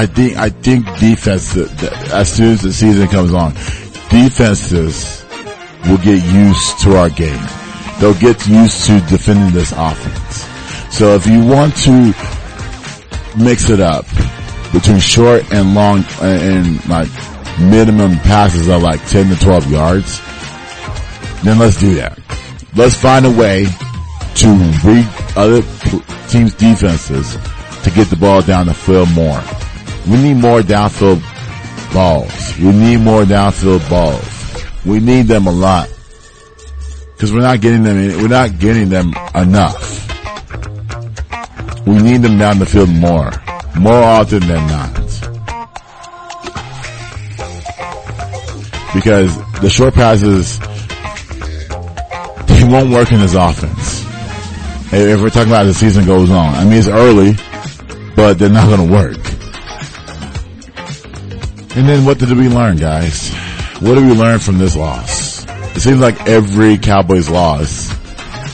I think I think defense. As soon as the season comes on, defenses will get used to our game. They'll get used to defending this offense. So if you want to mix it up between short and long and like minimum passes of like 10 to 12 yards, then let's do that. Let's find a way to read other teams' defenses to get the ball down the field more. We need more downfield balls. We need more downfield balls. We need them a lot. Cause we're not getting them, we're not getting them enough. We need them down the field more. More often than not. Because the short passes, they won't work in this offense. If we're talking about the season goes on. I mean, it's early, but they're not gonna work. And then what did we learn, guys? What did we learn from this loss? It seems like every Cowboys loss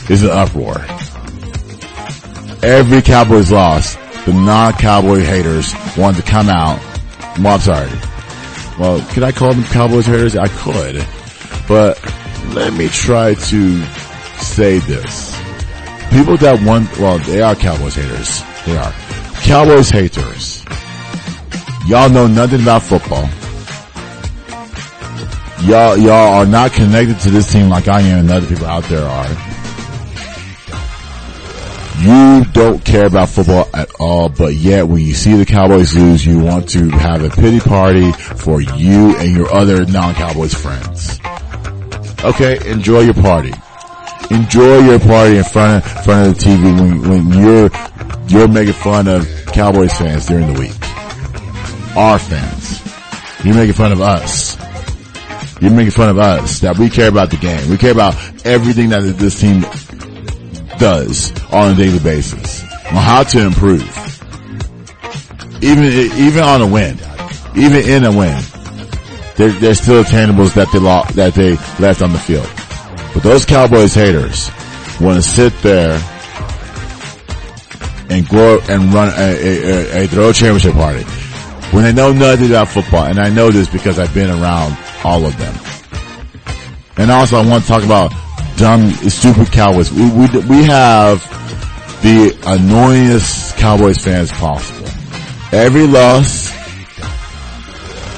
is an uproar. Every Cowboys loss, the non-Cowboy haters want to come out. Well, I'm sorry. Well, could I call them Cowboys haters? I could. But let me try to say this. People that want, well, they are Cowboys haters. They are. Cowboys haters. Y'all know nothing about football. Y'all, y'all are not connected to this team like I am and other people out there are. You don't care about football at all, but yet when you see the Cowboys lose, you want to have a pity party for you and your other non-Cowboys friends. Okay, enjoy your party. Enjoy your party in front of, front of the TV when, when you're, you're making fun of Cowboys fans during the week. Our fans. You're making fun of us. You're making fun of us that we care about the game. We care about everything that this team does on a daily basis on how to improve. Even, even on a win, even in a win, there, there's still tangibles that they lost, that they left on the field. But those Cowboys haters want to sit there and go and run a, a, a, throw championship party when they know nothing about football. And I know this because I've been around all of them. And also I want to talk about dumb, stupid Cowboys. We, we, we have the annoyingest Cowboys fans possible. Every loss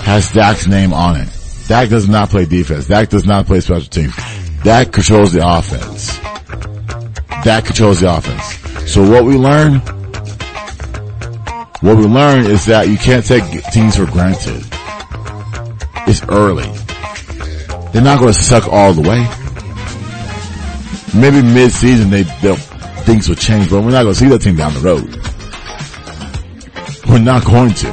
has Dak's name on it. Dak does not play defense. Dak does not play special teams. Dak controls the offense. Dak controls the offense. So what we learn, what we learn is that you can't take teams for granted. It's early. They're not going to suck all the way. Maybe mid-season they they'll, things will change, but we're not going to see that team down the road. We're not going to.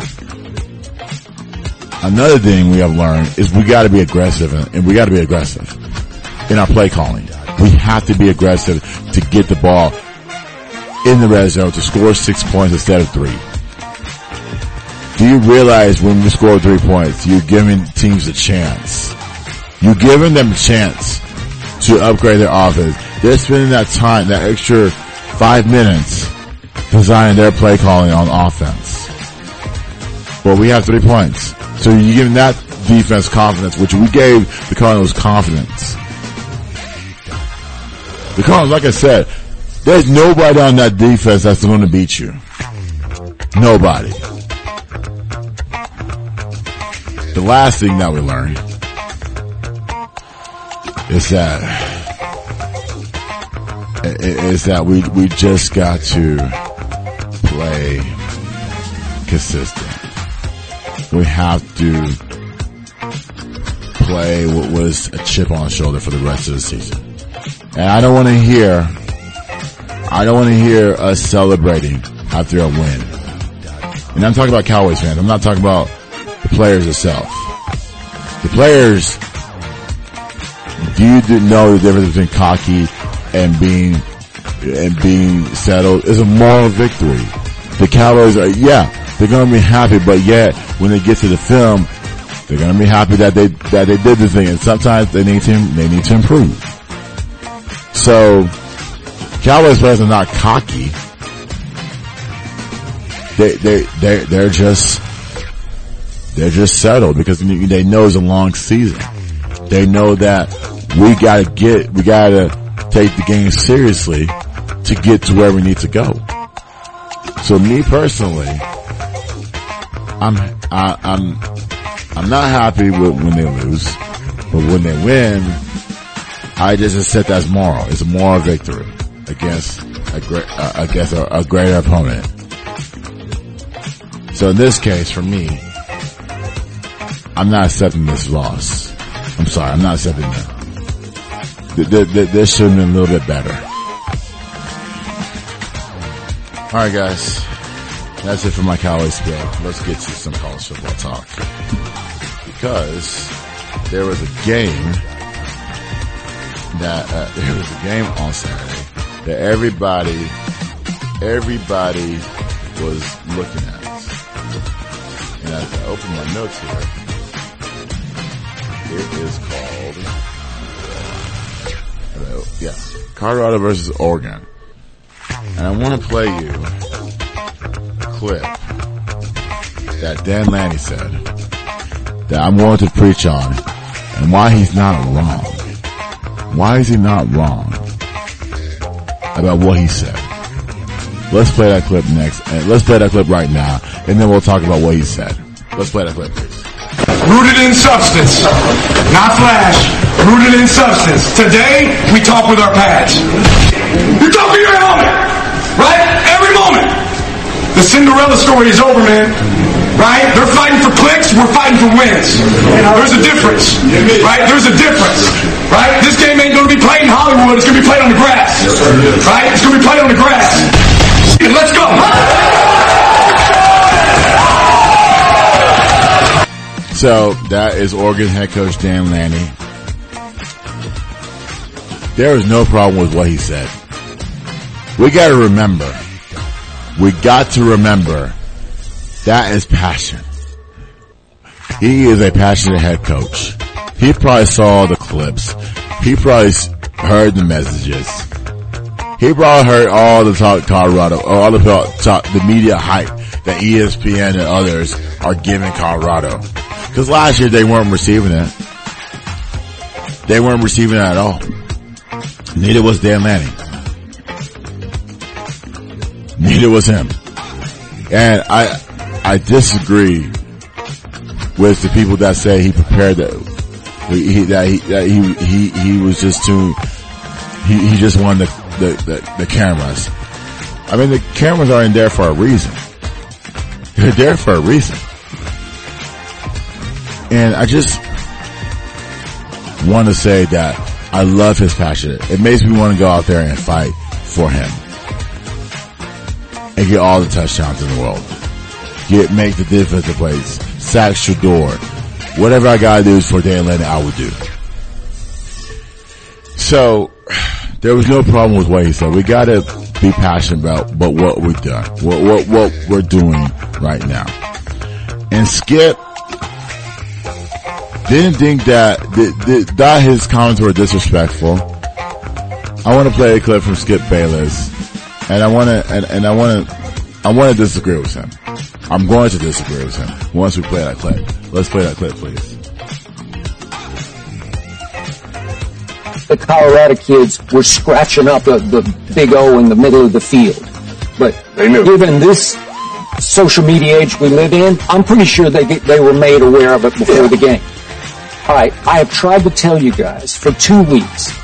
Another thing we have learned is we got to be aggressive, and we got to be aggressive in our play calling. We have to be aggressive to get the ball in the red zone to score six points instead of three. Do you realize when you score three points, you're giving teams a chance? You're giving them a chance to upgrade their offense. They're spending that time, that extra five minutes designing their play calling on offense. Well, we have three points. So you're giving that defense confidence, which we gave the Cardinals confidence. The Cardinals, like I said, there's nobody on that defense that's going to beat you. Nobody. The last thing that we learned is that is that we we just got to play consistent. We have to play what was a chip on the shoulder for the rest of the season. And I don't want to hear, I don't want to hear us celebrating after a win. And I'm talking about Cowboys fans. I'm not talking about the players itself. The players, do you know the difference between cocky and being and being settled is a moral victory. The Cowboys are, yeah, they're gonna be happy, but yet when they get to the film, they're gonna be happy that they that they did this thing, and sometimes they need to they need to improve. So, Cowboys players are not cocky. They they they they're just they're just settled because they know it's a long season. They know that we gotta get we gotta take the game seriously to get to where we need to go. So me personally, I'm, I, I'm, I'm not happy with when they lose, but when they win, I just accept that's moral. It's a moral victory against a great, uh, against a, a greater opponent. So in this case, for me, I'm not accepting this loss. I'm sorry, I'm not accepting that. This should have been a little bit better. All right, guys. That's it for my Cowboys spiel. Let's get to some college football talk. Because there was a game that uh, there was a game on Saturday that everybody everybody was looking at. And as I open my notes here, it is called uh, yeah, Colorado versus Oregon. And I want to play you a clip that Dan Lanning said that I'm going to preach on and why he's not wrong. Why is he not wrong about what he said? Let's play that clip next. And let's play that clip right now and then we'll talk about what he said. Let's play that clip. Rooted in substance, not flash. Rooted in substance. Today, we talk with our pads. You talk to your helmet! Right? Every moment. The Cinderella story is over, man. Right? They're fighting for clicks, we're fighting for wins. There's a difference. Right? There's a difference. Right? This game ain't gonna be played in Hollywood, it's gonna be played on the grass. Right? It's gonna be played on the grass. Let's go! So that is Oregon head coach Dan Lanning. There is no problem with what he said. We got to remember, we got to remember that is passion. He is a passionate head coach. He probably saw the clips. He probably heard the messages. He probably heard all the talk Colorado, all the talk, the media hype that ESPN and others are giving Colorado. Cause last year they weren't receiving it. They weren't receiving it at all. Neither was Dan Lanning. Neither was him. And I, I disagree with the people that say he prepared that, he, that he, that he, he, he was just too, he, he just wanted the, the, the, the cameras. I mean, the cameras are in there for a reason. They're there for a reason. And I just want to say that I love his passion. It makes me want to go out there and fight for him and get all the touchdowns in the world. Get make the defensive plays, sack Shedeur, whatever I gotta do for Dan Lanning, I would do. So there was no problem with what he said. We gotta be passionate about, but what we've done, what what what we're doing right now. And Skip didn't think that that, that his comments were disrespectful. I want to play a clip from Skip Bayless and I want to, and, and I want to, I want to disagree with him. I'm going to disagree with him once we play that clip. Let's play that clip, please. The Colorado kids were scratching up the, the big O in the middle of the field. But given this social media age we live in, I'm pretty sure they, they were made aware of it before the game. Alright, I have tried to tell you guys for two weeks,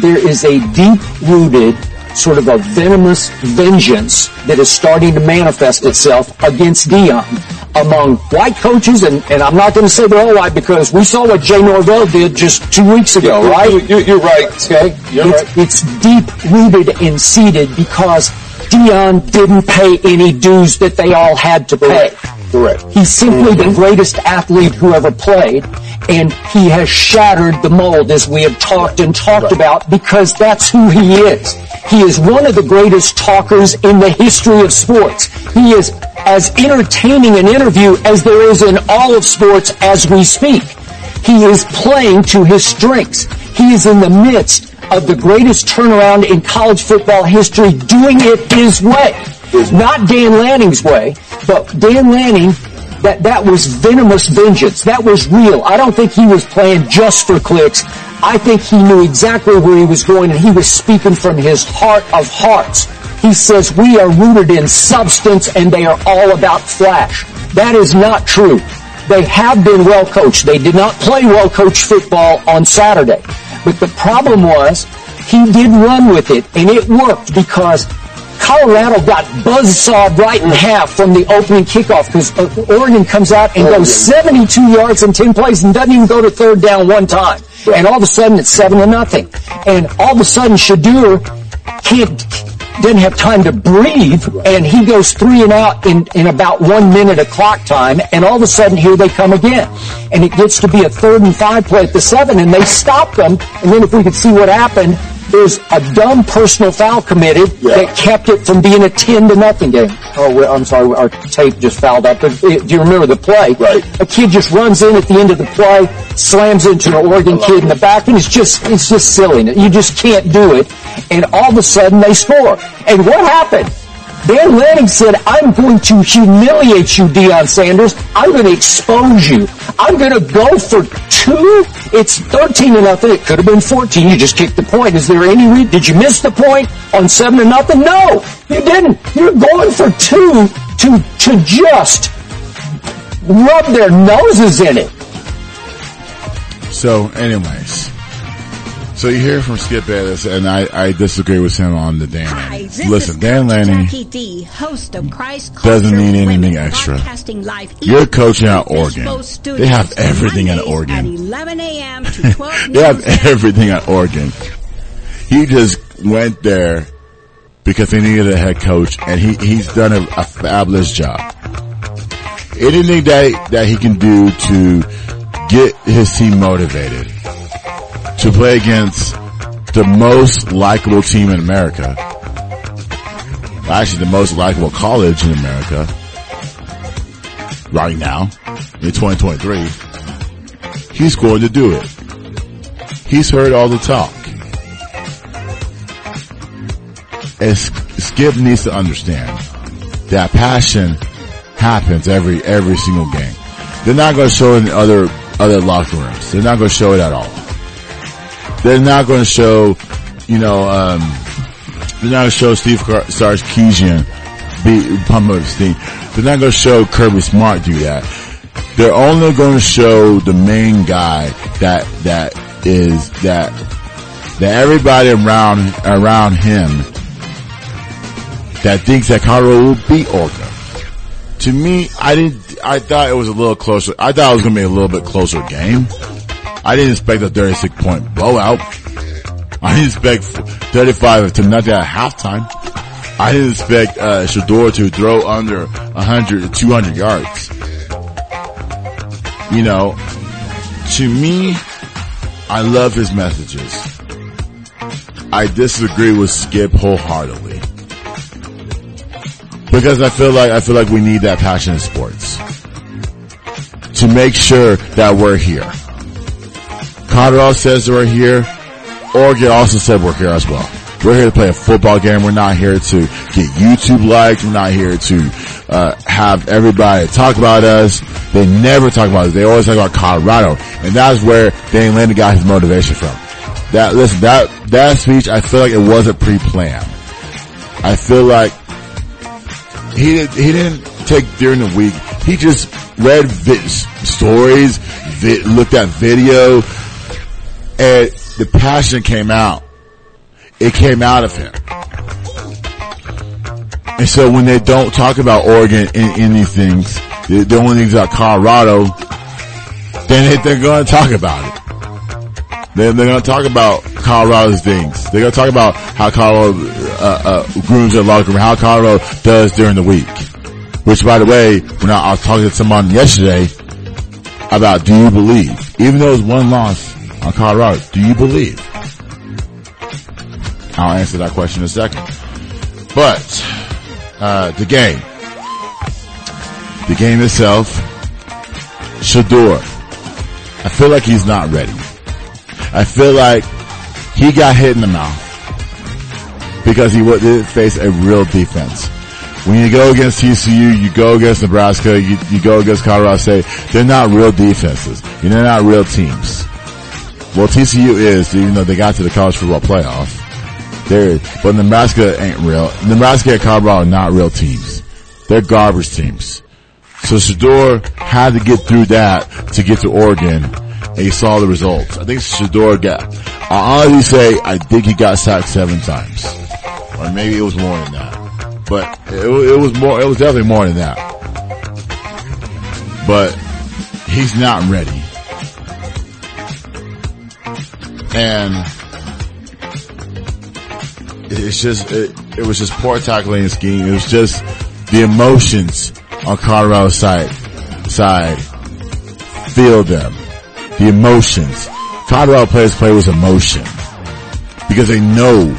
there is a deep-rooted sort of a venomous vengeance that is starting to manifest itself against Deion among white coaches, and, and I'm not going to say they're all white because we saw what Jay Norvell did just two weeks ago, right? You're, you're right. Okay? You're it's, right. it's deep rooted and seated because Deion didn't pay any dues that they all had to pay. Correct. He's simply the mm-hmm. greatest athlete who ever played, and he has shattered the mold as we have talked and talked about because that's who he is. He is one of the greatest talkers in the history of sports. He is as entertaining an interview as there is in all of sports as we speak. He is playing to his strengths. He is in the midst of the greatest turnaround in college football history doing it his way. Not Dan Lanning's way, but Dan Lanning, that, that was venomous vengeance. That was real. I don't think he was playing just for clicks. I think he knew exactly where he was going and he was speaking from his heart of hearts. He says we are rooted in substance and they are all about flash. That is not true. They have been well coached. They did not play well coached football on Saturday. But the problem was he did run with it and it worked because Colorado got buzzsawed right in half from the opening kickoff because uh, Oregon comes out and goes 72 yards in 10 plays and doesn't even go to third down one time. And all of a sudden it's seven to nothing. And all of a sudden Shedeur can't, didn't have time to breathe and he goes three and out in, in about one minute of clock time and all of a sudden here they come again. And it gets to be a third and five play at the seven and they stop them and then if we could see what happened, there's a dumb personal foul committed Yeah. that kept it from being a 10 to nothing game. Oh, I'm sorry, our tape just fouled up. But uh, do you remember the play? Right. A kid just runs in at the end of the play, slams into an Oregon kid in the back, and it's just, it's just silly. You just can't do it. And all of a sudden they score. And what happened? Dan Lanning said, I'm going to humiliate you, Deion Sanders. I'm going to expose you. I'm going to go for two. It's 13 to nothing. It could have been 14. You just kicked the point. Is there any re- did you miss the point on 7 to nothing? No, you didn't. You're going for two to, to just rub their noses in it. So, anyways, so you hear from Skip Bayless, and I, I disagree with him on the Dan Hi, Lanning. this Listen, is Dan Lanning, D, host of Christ doesn't need anything extra. live You're coaching at Fishbowl Oregon. They have everything at Oregon. At 11 a.m. to 12 they have everything at Oregon. He just went there because they needed a head coach, and he, he's done a, a fabulous job. Anything that, that he can do to get his team motivated to play against the most likable team in America, actually the most likable college in America right now in 2023, he's going to do it. He's heard all the talk. And Skip needs to understand that passion happens every every single game. They're not going to show it in other other locker rooms. They're not going to show it at all. They're not going to show, you know, um, they're not going to show Steve Car- Sarkisian be pump his. They're not going to show Kirby Smart do that. They're only going to show the main guy that that is that that everybody around around him that thinks that Colorado will beat Oregon. To me, I didn't. I thought it was a little closer. I thought it was going to be a little bit closer game. I didn't expect a 36 point blowout. I didn't expect 35 to nothing at halftime. I didn't expect uh, Shedeur to throw under 100, 200 yards. You know, to me, I love his messages. I disagree with Skip wholeheartedly. Because I feel like, I feel like we need that passion in sports. To make sure that we're here. Colorado says we're here. Oregon also said we're here as well. We're here to play a football game. We're not here to get YouTube likes. We're not here to uh, have everybody talk about us. They never talk about us. They always talk about Colorado, and that's where Dan Lanning got his motivation from. That listen, that that speech, I feel like it wasn't pre-planned. I feel like he did, he didn't take during the week. He just read vi- stories, vi- looked at video, and the passion came out. It came out of him. And so when they don't talk about Oregon in, in these things, the, only things about Colorado, then they, they're going to talk about it. They're, they're going to talk about Colorado's things. They're going to talk about how Colorado uh, uh, grooms their locker room, how Colorado does during the week. Which, by the way, when I, I was talking to someone yesterday about do you believe, even though it's one loss on Colorado, do you believe? I'll answer that question in a second. But uh, the game, the game itself, Shedeur. I feel like he's not ready. I feel like he got hit in the mouth because he didn't face a real defense. When you go against TCU, you go against Nebraska, you, you go against Colorado State, they're not real defenses. You know, they're not real teams. Well, TCU is, even though they got to the college football playoff. There, but Nebraska ain't real. Nebraska and Colorado are not real teams. They're garbage teams. So Shedeur had to get through that to get to Oregon, and he saw the results. I think Shedeur got, I honestly say, I think he got sacked seven times. Or maybe it was more than that. But it, it was more, it was definitely more than that. But he's not ready. And it's just, it, it was just poor tackling and scheme. It was just the emotions on Colorado's side, side, feel them. The emotions. Colorado players play with emotion. Because they know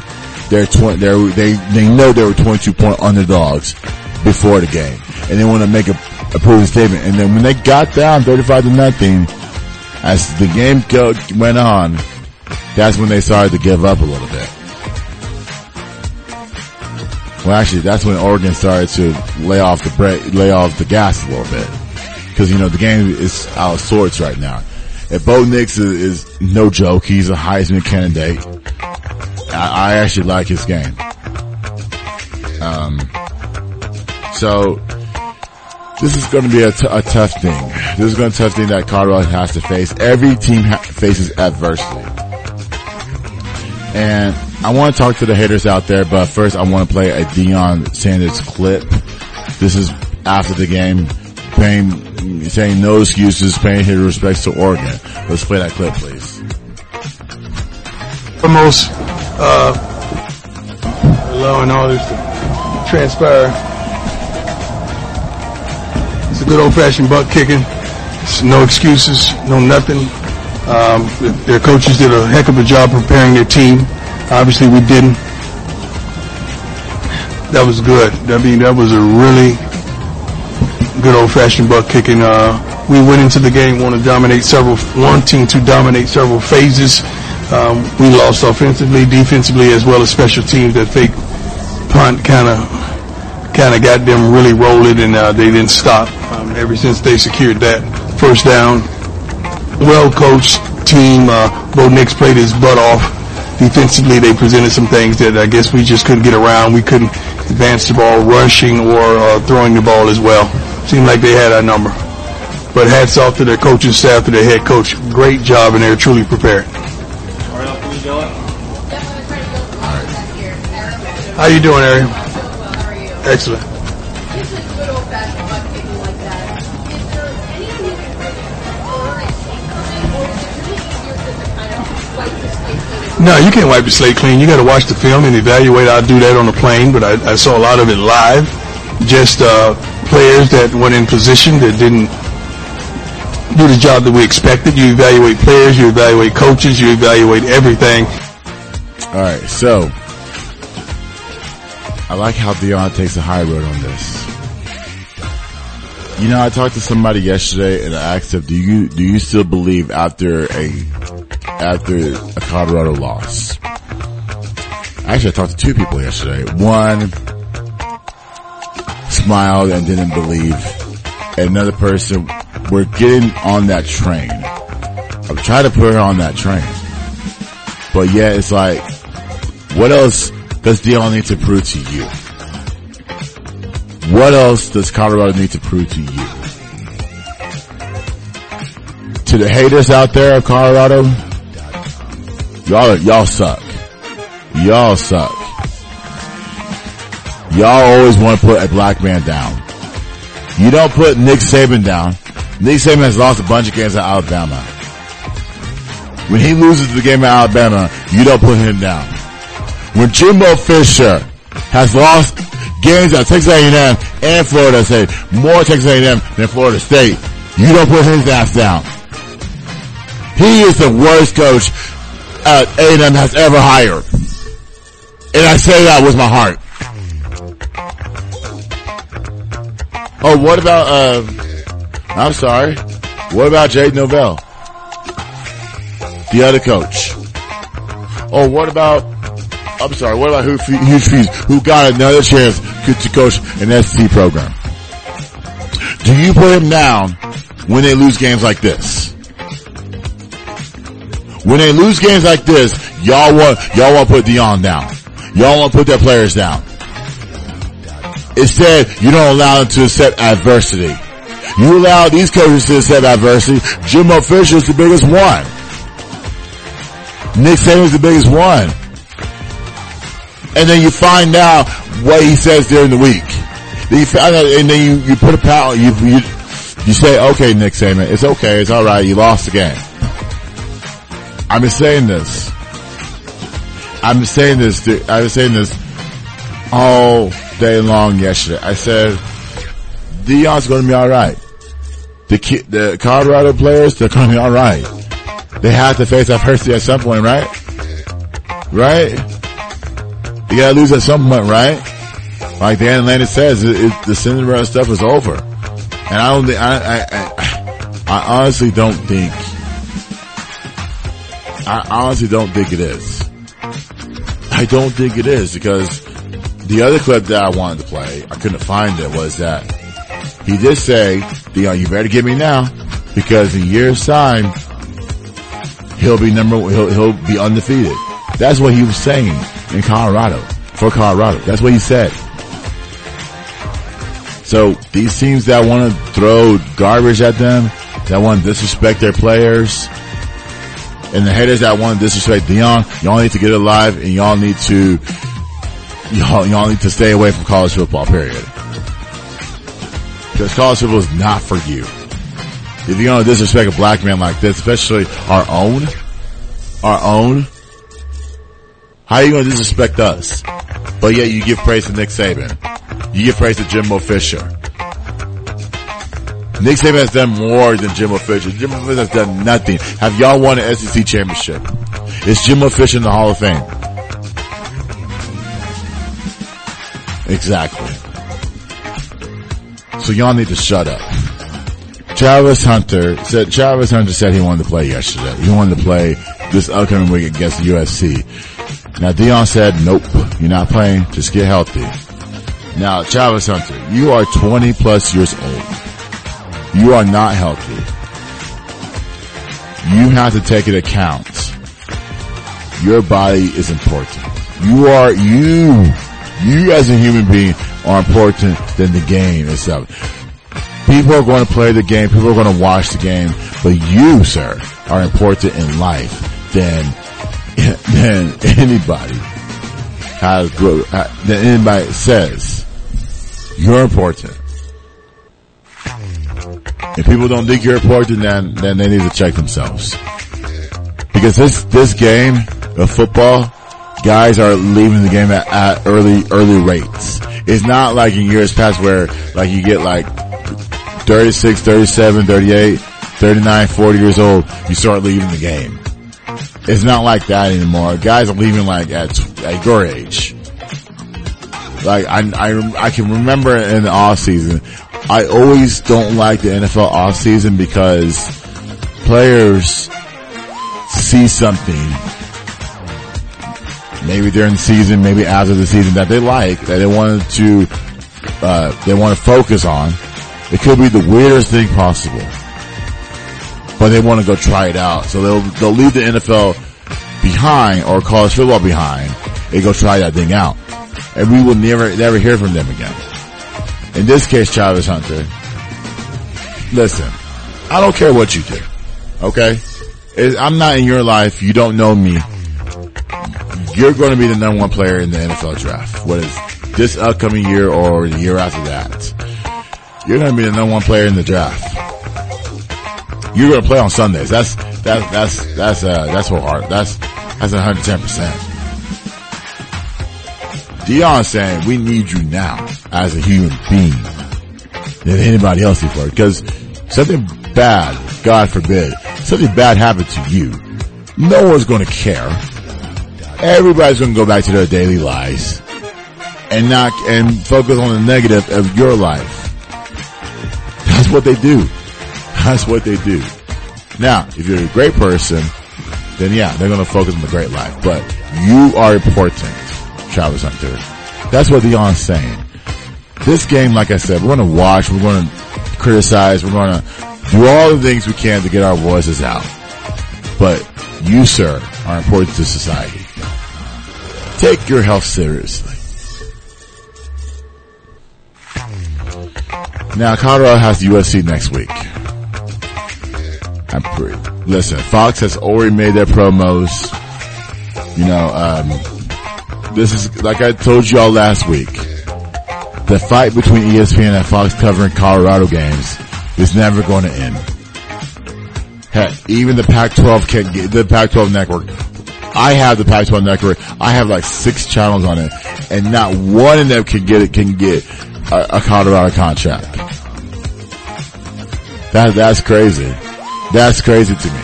they're twenty, they're, they, they know they were 22 point underdogs before the game. And they want to make a, a proven statement. And then when they got down 35 to nothing, as the game go, went on, that's when they started to give up a little bit. Well, actually, that's when Oregon started to lay off the lay off the gas a little bit. Cause, you know, the game is out of sorts right now. And Bo Nix is, is no joke. He's a Heisman candidate. I, I actually like his game. Um, so, this is going to be a, t- a tough thing. This is going to be a tough thing that Colorado has to face. Every team ha- faces adversity. And I want to talk to the haters out there, but first I want to play a Deion Sanders clip. This is after the game, paying, saying no excuses, paying his respects to Oregon. Let's play that clip, please. Foremost, uh, allowing all this to transpire. It's a good old-fashioned butt kicking. It's no excuses, no nothing. Um, their coaches did a heck of a job preparing their team. Obviously, we didn't. That was good. I mean, that was a really good old-fashioned butt kicking. Uh, we went into the game wanting to dominate several, wanting to dominate several phases. Um, we lost offensively, defensively, as well as special teams. That fake punt kind of kind of got them really rolling, and uh, they didn't stop. Um, ever since they secured that first down, well coached team. Uh, Bo Nix played his butt off. Defensively, they presented some things that I guess we just couldn't get around. We couldn't advance the ball, rushing or uh, throwing the ball as well. Seemed like they had our number. But hats off to their coaching staff, to their head coach. Great job, and they're truly prepared. How you doing, Ariel? Excellent. No, you can't wipe the slate clean. You got to watch the film and evaluate. I'll do that on the plane, but I, I saw a lot of it live. Just uh, players that went in position that didn't do the job that we expected. You evaluate players, you evaluate coaches, you evaluate everything. All right, so I like how Deion takes the high road on this. You know, I talked to somebody yesterday and I asked him, "Do you do you still believe after a after a Colorado loss?" Actually, I talked to two people yesterday. One smiled and didn't believe. Another person, we're getting on that train. I'm trying to put her on that train. But yeah, it's like, what else does Deion need to prove to you? What else does Colorado need to prove to you? To the haters out there of Colorado, y'all, y'all suck. Y'all suck. Y'all always want to put a black man down. You don't put Nick Saban down. Nick Saban has lost a bunch of games at Alabama. When he loses the game at Alabama, you don't put him down. When Jimbo Fisher has lost games at Texas A&M and Florida State, more Texas A&M than Florida State, you don't put his ass down. He is the worst coach uh, A&M has ever hired. And I say that with my heart. Oh, what about, uh, I'm sorry. What about Jay Norvell? The other coach. Oh, what about, I'm sorry, what about Hugh Freeze, who got another chance to coach an SC program? Do you put him down when they lose games like this? When they lose games like this, y'all want, y'all want to put Deion down. Y'all want to put their players down. Instead, you don't allow them to accept adversity. You allow these coaches to accept adversity. Jimbo Fisher is the biggest one. Nick Saban is the biggest one. And then you find out what he says during the week. Then you find out, and then you, you put a power, you, you, you say, okay, Nick Saban, it's okay, it's alright, you lost the game. I'm saying this. I'm saying this, I was saying this all day long yesterday. I said, Deion's gonna be alright. The ki- the Colorado players, they're gonna be alright. They have to face adversity at some point, right? Right? You gotta lose at some point, right? Like Dan Lanning says, it, it, the Cinderella stuff is over. And I don't think, I, I, I, I honestly don't think, I honestly don't think it is. I don't think it is because the other clip that I wanted to play, I couldn't find it, was that he did say, Deion, you better get me now because in year's time, he'll be number, he'll, he'll be undefeated. That's what he was saying in Colorado, for Colorado. That's what he said. So these teams that want to throw garbage at them, that want to disrespect their players, and the haters that want to disrespect Deion, y'all need to get alive and y'all need to, y'all, y'all need to stay away from college football, period. Because college football is not for you. If you're gonna disrespect a black man like this, especially our own, our own, how are you gonna disrespect us? But yet you give praise to Nick Saban. You give praise to Jimbo Fisher. Nick Saban has done more than Jimbo Fisher. Jimbo Fisher has done nothing. Have y'all won an SEC championship? Is Jimbo Fisher in the Hall of Fame? Exactly. So y'all need to shut up. Travis Hunter said, Travis Hunter said he wanted to play yesterday. He wanted to play this upcoming week against the USC. Now Deion said, nope, you're not playing, just get healthy. Now Travis Hunter, you are 20 plus years old. You are not healthy. You have to take it account. Your body is important. You are, you, you as a human being are important than the game itself. People are going to play the game, people are going to watch the game, but you, sir, are important in life than, than anybody has, than anybody says. You're important. If people don't think you're important, then, then they need to check themselves. Because this, this game of football, guys are leaving the game at, at early, early rates. It's not like in years past where like you get like 36, 37, 38, 39, 40 years old, you start leaving the game. It's not like that anymore. Guys are leaving like at, at your age. Like I, I, I can remember in the off season, I always don't like the NFL offseason because players see something maybe during the season, maybe after the season that they like, that they wanted to, uh, they want to focus on. It could be the weirdest thing possible. But they want to go try it out. So they'll, they'll leave the NFL behind or college football behind and go try that thing out. And we will never, never hear from them again. In this case, Travis Hunter, listen, I don't care what you do. Okay? I'm not in your life. You don't know me. You're going to be the number one player in the NFL draft. What is this upcoming year or the year after that? You're going to be the number one player in the draft. You're going to play on Sundays. That's, that, that's, that's, uh, that's what hard. That's, that's 110%. Deion's saying we need you now as a human being than anybody else before because something bad, God forbid, something bad happened to you. No one's going to care. Everybody's going to go back to their daily lives and not and focus on the negative of your life. That's what they do. That's what they do. Now, if you're a great person, then yeah, they're going to focus on the great life. But you are important, Travis Hunter. That's what Deion's saying. This game, like I said, we're going to watch, we're going to criticize, we're going to do all the things we can to get our voices out. But you, sir, are important to society. Take your health seriously. Now, Colorado has USC next week. I'm pretty. Listen, Fox has already made their promos. You know, um, this is like I told you all last week. The fight between ESPN and Fox covering Colorado games is never going to end. Heck, even the Pac-12 can get the Pac-12 network. I have the Pac-12 network. I have like six channels on it, and not one of them can get it. Can get a, a Colorado contract. That that's crazy. That's crazy to me.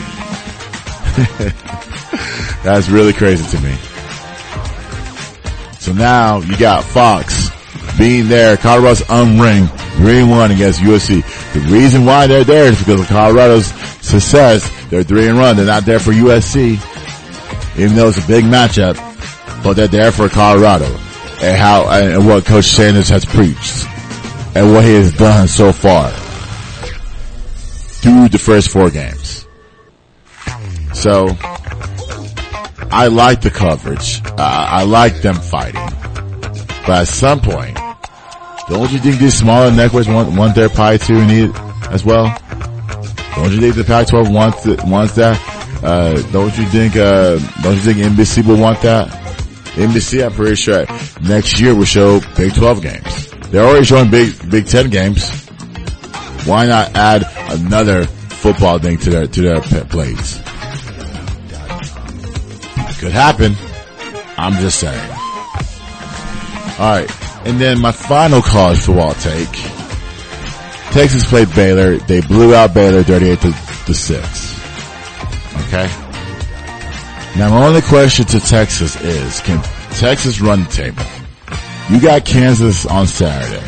that's really crazy to me. So now you got Fox being there. Colorado's unring, three and one against USC. The reason why they're there is because of Colorado's success. They're three and one. They're not there for USC, even though it's a big matchup. But they're there for Colorado and how and what Coach Sanders has preached and what he has done so far through the first four games. So I like the coverage. Uh, I like them fighting. But at some point, don't you think these smaller networks want, want their pie too and eat as well? Don't you think the Pac-12 wants wants that? Uh, don't you think, uh, don't you think NBC will want that? NBC, I'm pretty sure next year will show Big 12 games. They're already showing Big, Big 10 games. Why not add another football thing to their, to their plays? Could happen. I'm just saying. Alright. And then my final college football take. Texas played Baylor. They blew out Baylor 38 to, to 6. Okay? Now my only question to Texas is, can Texas run the table? You got Kansas on Saturday.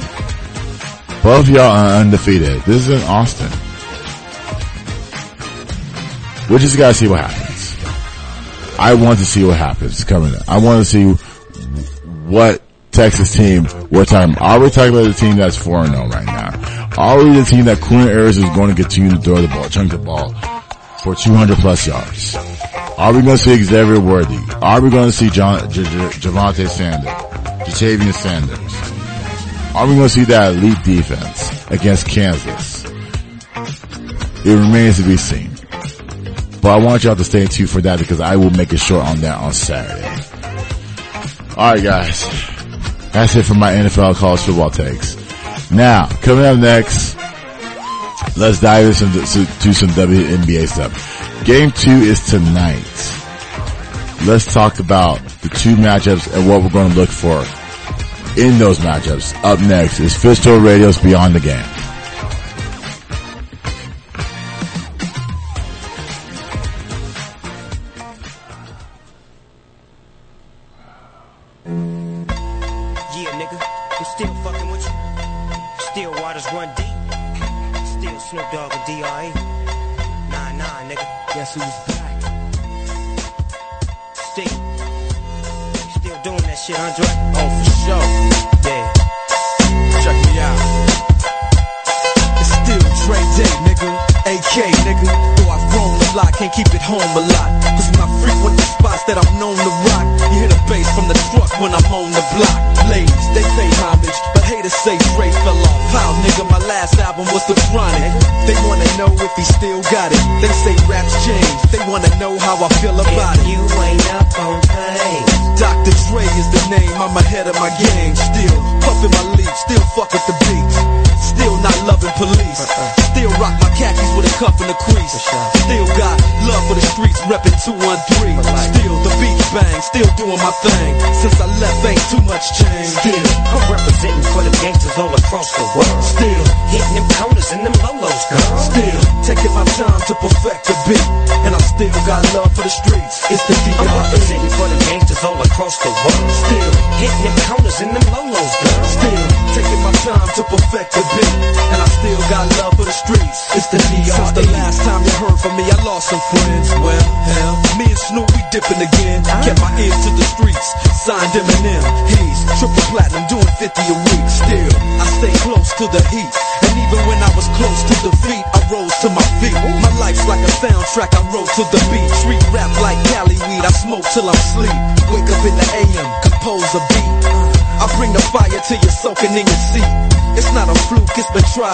Both of y'all are undefeated. This is in Austin. We just gotta see what happens. I want to see what happens coming up. I want to see what Texas team, what time. Are we talking about the team that's 4-0 right now? Are we the team that Quinn Ewers is going to continue to throw the ball, chunk the ball for 200 plus yards? Are we going to see Xavier Worthy? Are we going to see John, J- J- Javante Sanders, Ja'Tavion Sanders? Are we going to see that elite defense against Kansas? It remains to be seen. But I want y'all to stay tuned for that because I will make it short on that on Saturday. Alright guys. That's it for my NFL college football takes. Now, coming up next, let's dive into some, to some WNBA stuff. Game two is tonight. Let's talk about the two matchups and what we're going to look for in those matchups. Up next is Fistol Radio's Beyond the Game.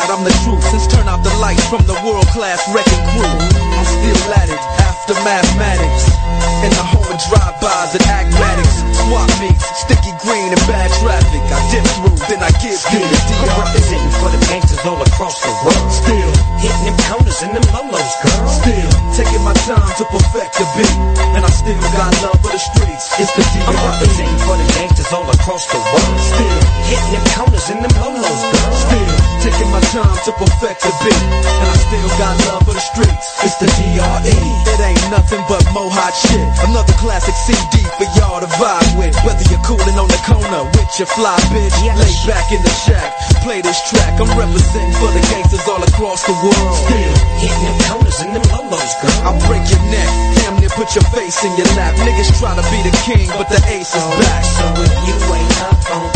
I'm the truth. Since turn out the lights from the world class wrecking CD for y'all to vibe with. Whether you're cooling on the corner with your fly bitch, lay back in the shack, play this track. I'm representing for the gangsters all across the world. Still hitting them corners and them lolos, girl. I'll break your neck, damn near put your face in your lap. Niggas try to be the king, but the ace is oh, back. So if you ain't up on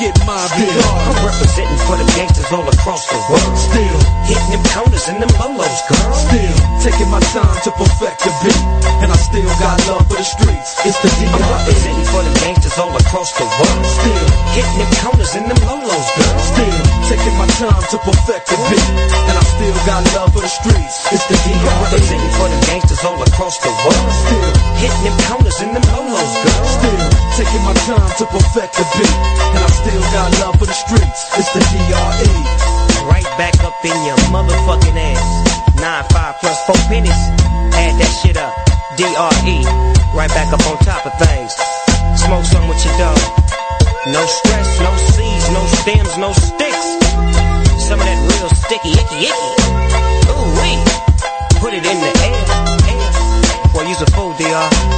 get my I'm representing for the gangsters all across the world. Still, hitting them corners and them lolos, girl. still taking my time to perfect the beat, and I still got love for the streets. It's the I'm representing for the gangsters all across the world. Still, hitting them corners and them lolos, girl. still taking my time to perfect the beat, and I still got love for the streets. It's the I'm representing for the gangsters all across the world. Still, Hitting them corners and them lolos, girl. still taking my time to perfect the beat, and I still got love for the streets. It's the D.R.E. Right back up in your motherfucking ass. Nine five plus four pennies. Add that shit up. D-R-E. Right back up on top of things. Smoke some with your dog. No stress, no seeds, no stems, no sticks. Some of that real sticky, icky, icky. Ooh wee. Put it in the air, air. Boy, use a fool, DR.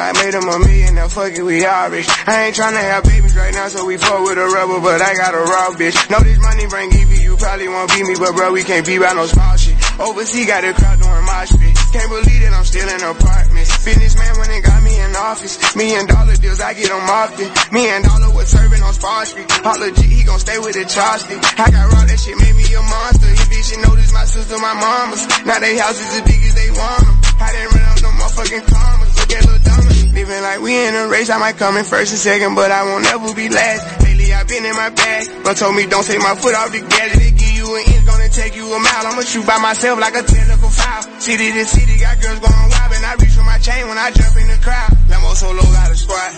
I made him a million, now fuck it, we all rich. I ain't tryna have babies right now, so we fuck with a rubber, but I got a raw bitch. Know this money bring Evie, you probably won't beat me, but bro, we can't be by no small shit. Overseas got a crowd doing my shit. Can't believe that I'm still in apartments. Business man when they got me in office. Me and dollar deals, I get them often. Me and Dollar was serving on Spar Street. Holla G, he gon' stay with the chopstick. I got raw, that shit made me a monster. He bitch, you know this my sister, my mama's. Now they houses as big as they want 'em. I didn't run out no motherfucking commas. Living like we in a race. I might come in first and second, but I won't ever be last. Lately I've been in my bag. But told me don't take my foot off the gas. They give you an inch, gonna take you a mile. I'ma shoot by myself like a technical foul. City to city, got girls going wild. And I reach for my chain when I jump in the crowd. Lambo solo got a squad.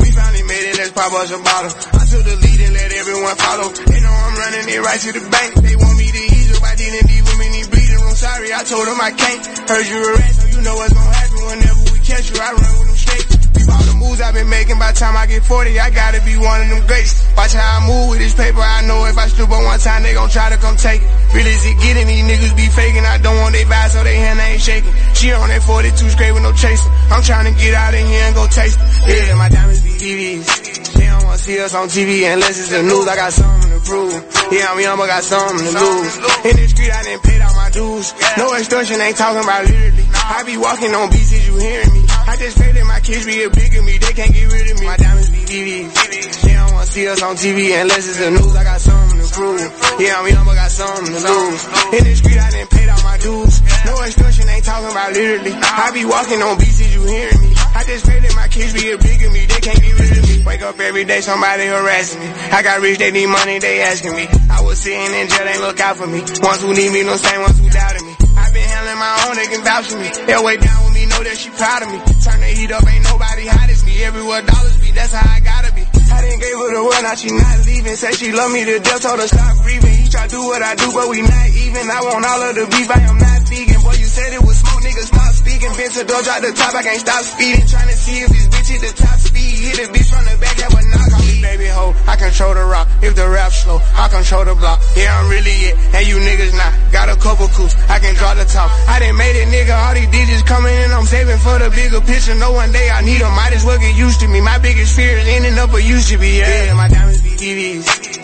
We finally made it, let's pop us a bottle. I took the lead and let everyone follow. They know I'm running it right to the bank. They want me to ease up, I didn't leave them in the breathing room. Sorry, I told them I can't. Heard you a rat, so you know what's gonna happen whenever I run with them straight. We moves I've been making by the time I get 40, I gotta be one of them greats. Watch how I move with this paper, I know if I stoop on one time, they gon' try to come take it. Really, is it getting these niggas be faking? I don't want they vibe, so they hand ain't shaking. She on that 42 straight with no chasing. I'm trying to get out of here and go taste it. Yeah, my diamonds be TVs. They don't wanna see us on TV unless it's the news. I got something to prove. Yeah, I'm young, but got something to lose. In the street, I didn't pay out my dues. No extortion, ain't talking about literally. I be walking on beats, is you hearing me? I just pray that my kids be a bigger me. They can't get rid of me. My diamonds be TVs. They don't wanna see us on TV unless it's the news. I got something to prove. Yeah, I'm young, but got something to lose. In the street, I didn't pay all my dues. No extortion, ain't talking about literally. I be walking on beats, is you hearing me? I just pray that my kids be a bigger me. They can't get rid of me. Wake up every day, somebody harassing me. I got rich, they need money, they asking me. I was sitting in jail, they look out for me. Ones who need me, no same ones who doubted me. I been handling my own, they can vouch for me. They'll way down with me, that she proud of me. Turn the heat up, ain't nobody hot as me. Everywhere dollars be, that's how I gotta be. I didn't gave her the world, now she not leaving. Say she love me to death, told her stop grieving. He try do what I do, but we not even. I want all of the beef, I am not vegan. Boy, you said it was smoke, niggas stop speaking. Bent the door, drop the top, I can't stop speeding. Trying to see if this bitch hit the top speed. Hit the bitch from the back, that would knock baby hoe. I control the rock, if the rap slow, I control the block. Yeah, I'm really it, and you niggas not. Got a couple coups, I can draw the top. I done made it, nigga, all these digits coming in, I'm saving for the bigger picture. No one day I need them, might as well get used to me. My biggest fear is ending up a used to be, yeah. yeah my diamonds be TVs.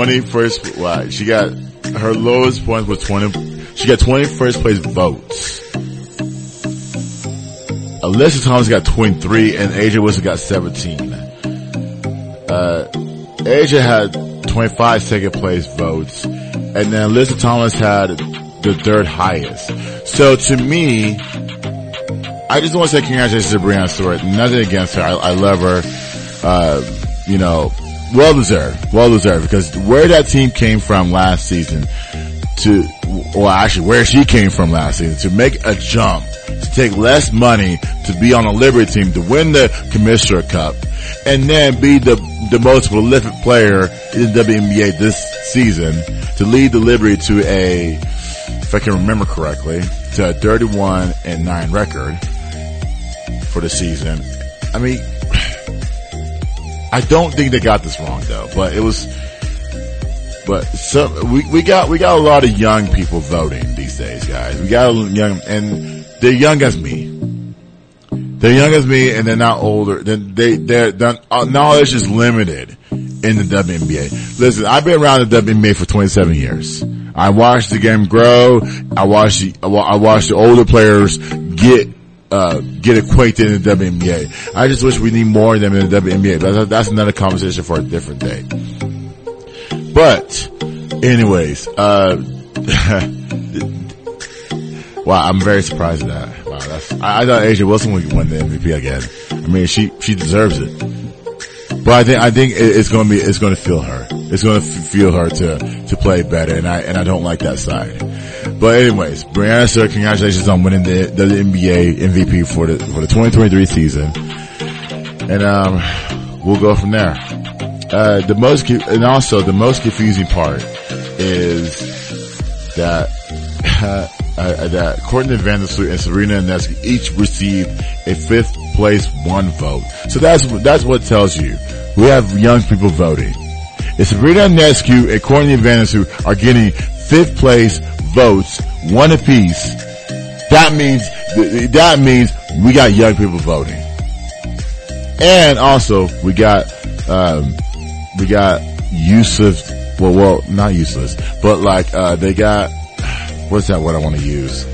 20 first, well, she got, her lowest points was 20, she got 21st place votes. Alyssa Thomas got 23 and A'ja Wilson got 17. Uh, A'ja had 25 second place votes and then Alyssa Thomas had the third highest. So to me, I just want to say congratulations to Breanna Stewart. Nothing against her. I, I love her. Uh, you know, well deserved. Well deserved because where that team came from last season to, well actually where she came from last season to make a jump, to take less money, to be on a Liberty team, to win the Commissioner Cup, and then be the, the most prolific player in the WNBA this season to lead the Liberty to a, if I can remember correctly, to a 31 and 9 record for the season. I mean, I don't think they got this wrong though, but it was, but some, we, we got, we got a lot of young people voting these days, guys. We got young, and they're young as me. They're young as me and they're not older. Then they, their uh, knowledge is limited in the WNBA. Listen, I've been around the WNBA for 27 years. I watched the game grow. I watched the, I watched the older players get uh, get acquainted in the WNBA. I just wish we need more of them in the WNBA. But that's another conversation for a different day. But, anyways, uh, wow, I'm very surprised at that. Wow, that's, I, I thought A'ja Wilson would win the MVP again. I mean, she, she deserves it. But I think, I think it's going to be, it's going to feel her. It's going to feel her to, to play better. And I, and I don't like that side. But anyways, Brianna Sir, congratulations on winning the, the NBA MVP for the, for the 2023 season. And, um, we'll go from there. Uh, the most, and also the most confusing part is that, uh, uh, that Courtney Vandersloot and Sabrina Ionescu each received a fifth place, one vote. So that's, that's what tells you. We have young people voting. It's Sabrina Nescu and Courtney Vandersloot are getting fifth place votes, one apiece. That means, that means we got young people voting. And also, we got, um, we got useless, well, well, not useless, but like, uh, they got, what's that word I want to use?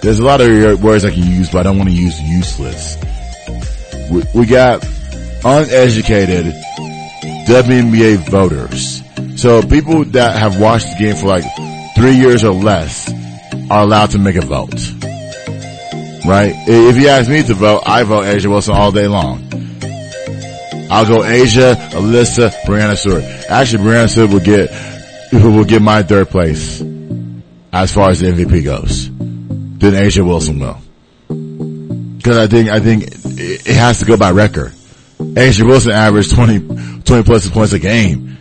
There's a lot of words I can use, but I don't want to use useless. We, we got uneducated WNBA voters. So people that have watched the game for like three years or less are allowed to make a vote. Right? If you ask me to vote, I vote A'ja Wilson all day long. I'll go A'ja, Alyssa, Breanna Stewart. Actually, Breanna Stewart will get, will get my third place as far as the MVP goes. Then A'ja Wilson will. Cause I think, I think it has to go by record. A'ja Wilson averaged 20, 20 plus points a game.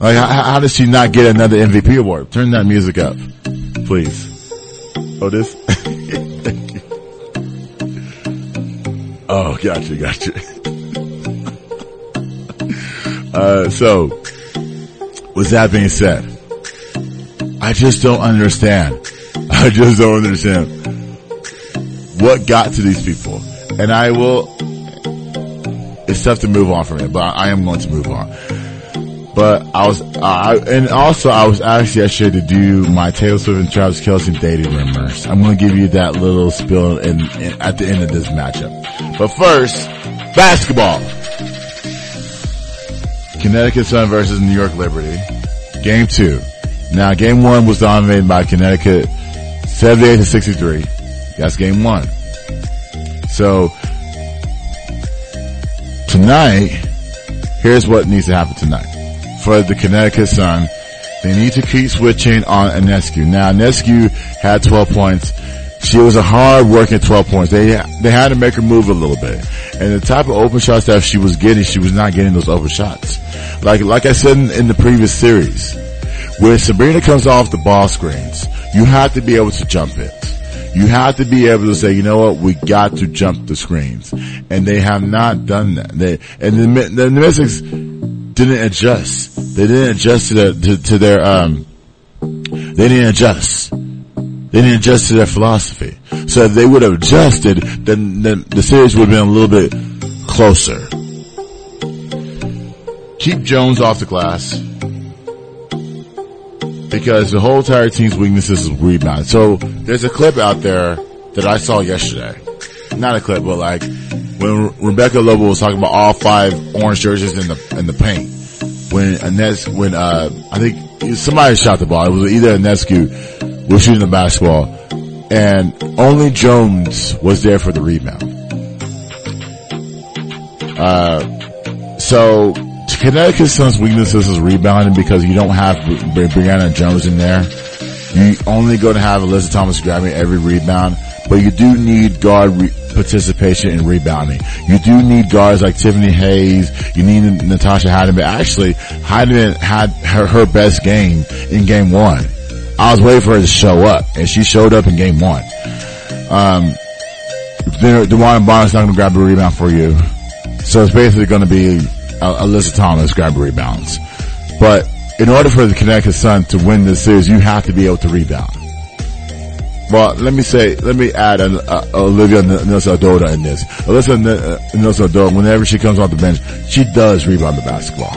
Like, how, how does she not get another MVP award? Turn that music up, please. Oh, this? oh, gotcha, gotcha. Uh, so, with that being said, I just don't understand. I just don't understand what got to these people. And I will, it's tough to move on from it, but I am going to move on. But I was, I, and also I was asked yesterday to do my Taylor Swift and Travis Kelce dating rumors. I'm going to give you that little spill in, in, at the end of this matchup. But first, basketball. Connecticut Sun versus New York Liberty. Game two. Now game one was dominated by Connecticut 78 to 63. That's game one. So tonight, here's what needs to happen tonight. For the Connecticut Sun, they need to keep switching on Ionescu. Now Ionescu had 12 points. She was a hard working 12 points. They, they had to make her move a little bit. And the type of open shots that she was getting, she was not getting those open shots. Like, like I said in, in the previous series, when Sabrina comes off the ball screens, you have to be able to jump it. You have to be able to say, you know what, we got to jump the screens. And they have not done that. They, and the, the, the Mystics didn't adjust. They didn't adjust to, the, to, to their, um, they didn't adjust. They didn't adjust to their philosophy. So if they would have adjusted, then, then the series would have been a little bit closer. Keep Jones off the glass. Because the whole entire team's weaknesses is rebound. So there's a clip out there that I saw yesterday. Not a clip, but like when Rebecca Lobo was talking about all five orange jerseys in the in the paint. When Ines, when uh, I think somebody shot the ball. It was either Ionescu was shooting the basketball, and only Jones was there for the rebound. Uh, so Connecticut Sun's weaknesses is rebounding because you don't have Bri- Brionna Jones in there. You only going to have Alyssa Thomas grabbing every rebound, but you do need guard re- participation in rebounding. You do need guards like Tiffany Hayes. You need Natasha Hiedeman. Actually, Hiedeman had her, her best game in game one. I was waiting for her to show up, and she showed up in game one. Um, DeWanna Bonner not going to grab a rebound for you. So it's basically going to be uh, Alyssa Thomas grab rebounds. But in order for the Connecticut Sun to win this series, you have to be able to rebound. Well, let me say, let me add uh, uh, Olivia Nelson-Ododa in this. Olivia Nelson-Ododa, whenever she comes off the bench, she does rebound the basketball.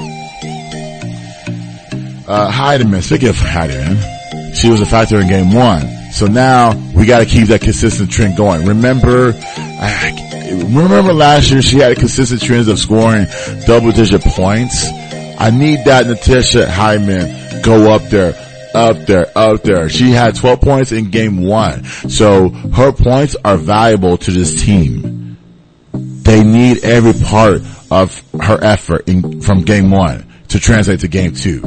Uh, Hiedeman, speaking of Hiedeman, she was a factor in game one. So now we got to keep that consistent trend going. Remember, I, remember last year she had a consistent trend of scoring double digit points. I need that Natasha Hiedeman go up there, up there, up there. She had 12 points in game one. So her points are valuable to this team. They need every part of her effort in, from game one to translate to game two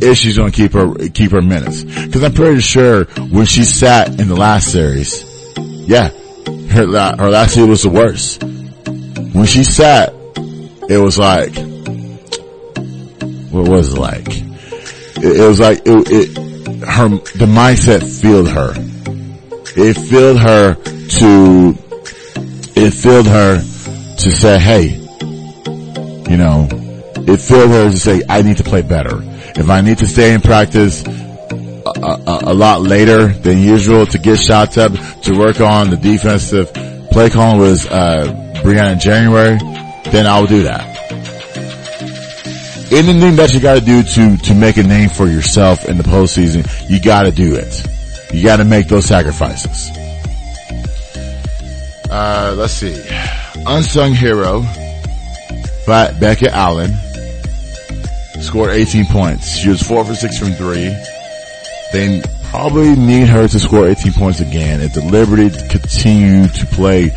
if she's going to keep her keep her minutes. Because I'm pretty sure when she sat in the last series, yeah, her her last series was the worst. When she sat, it was like, what was it like? It, it was like it, it her the mindset filled her. It filled her to it filled her to say, hey, you know, it filled her to say, I need to play better. If I need to stay in practice a, a, a lot later than usual to get shots up, to work on the defensive play calling was, uh, Briann January, then I'll do that. Anything that you gotta do to, to make a name for yourself in the postseason, you gotta do it. You gotta make those sacrifices. Uh, let's see. Unsung hero, but Becca Allen scored 18 points. She was four for six from three. They probably need her to score 18 points again if the Liberty continue to play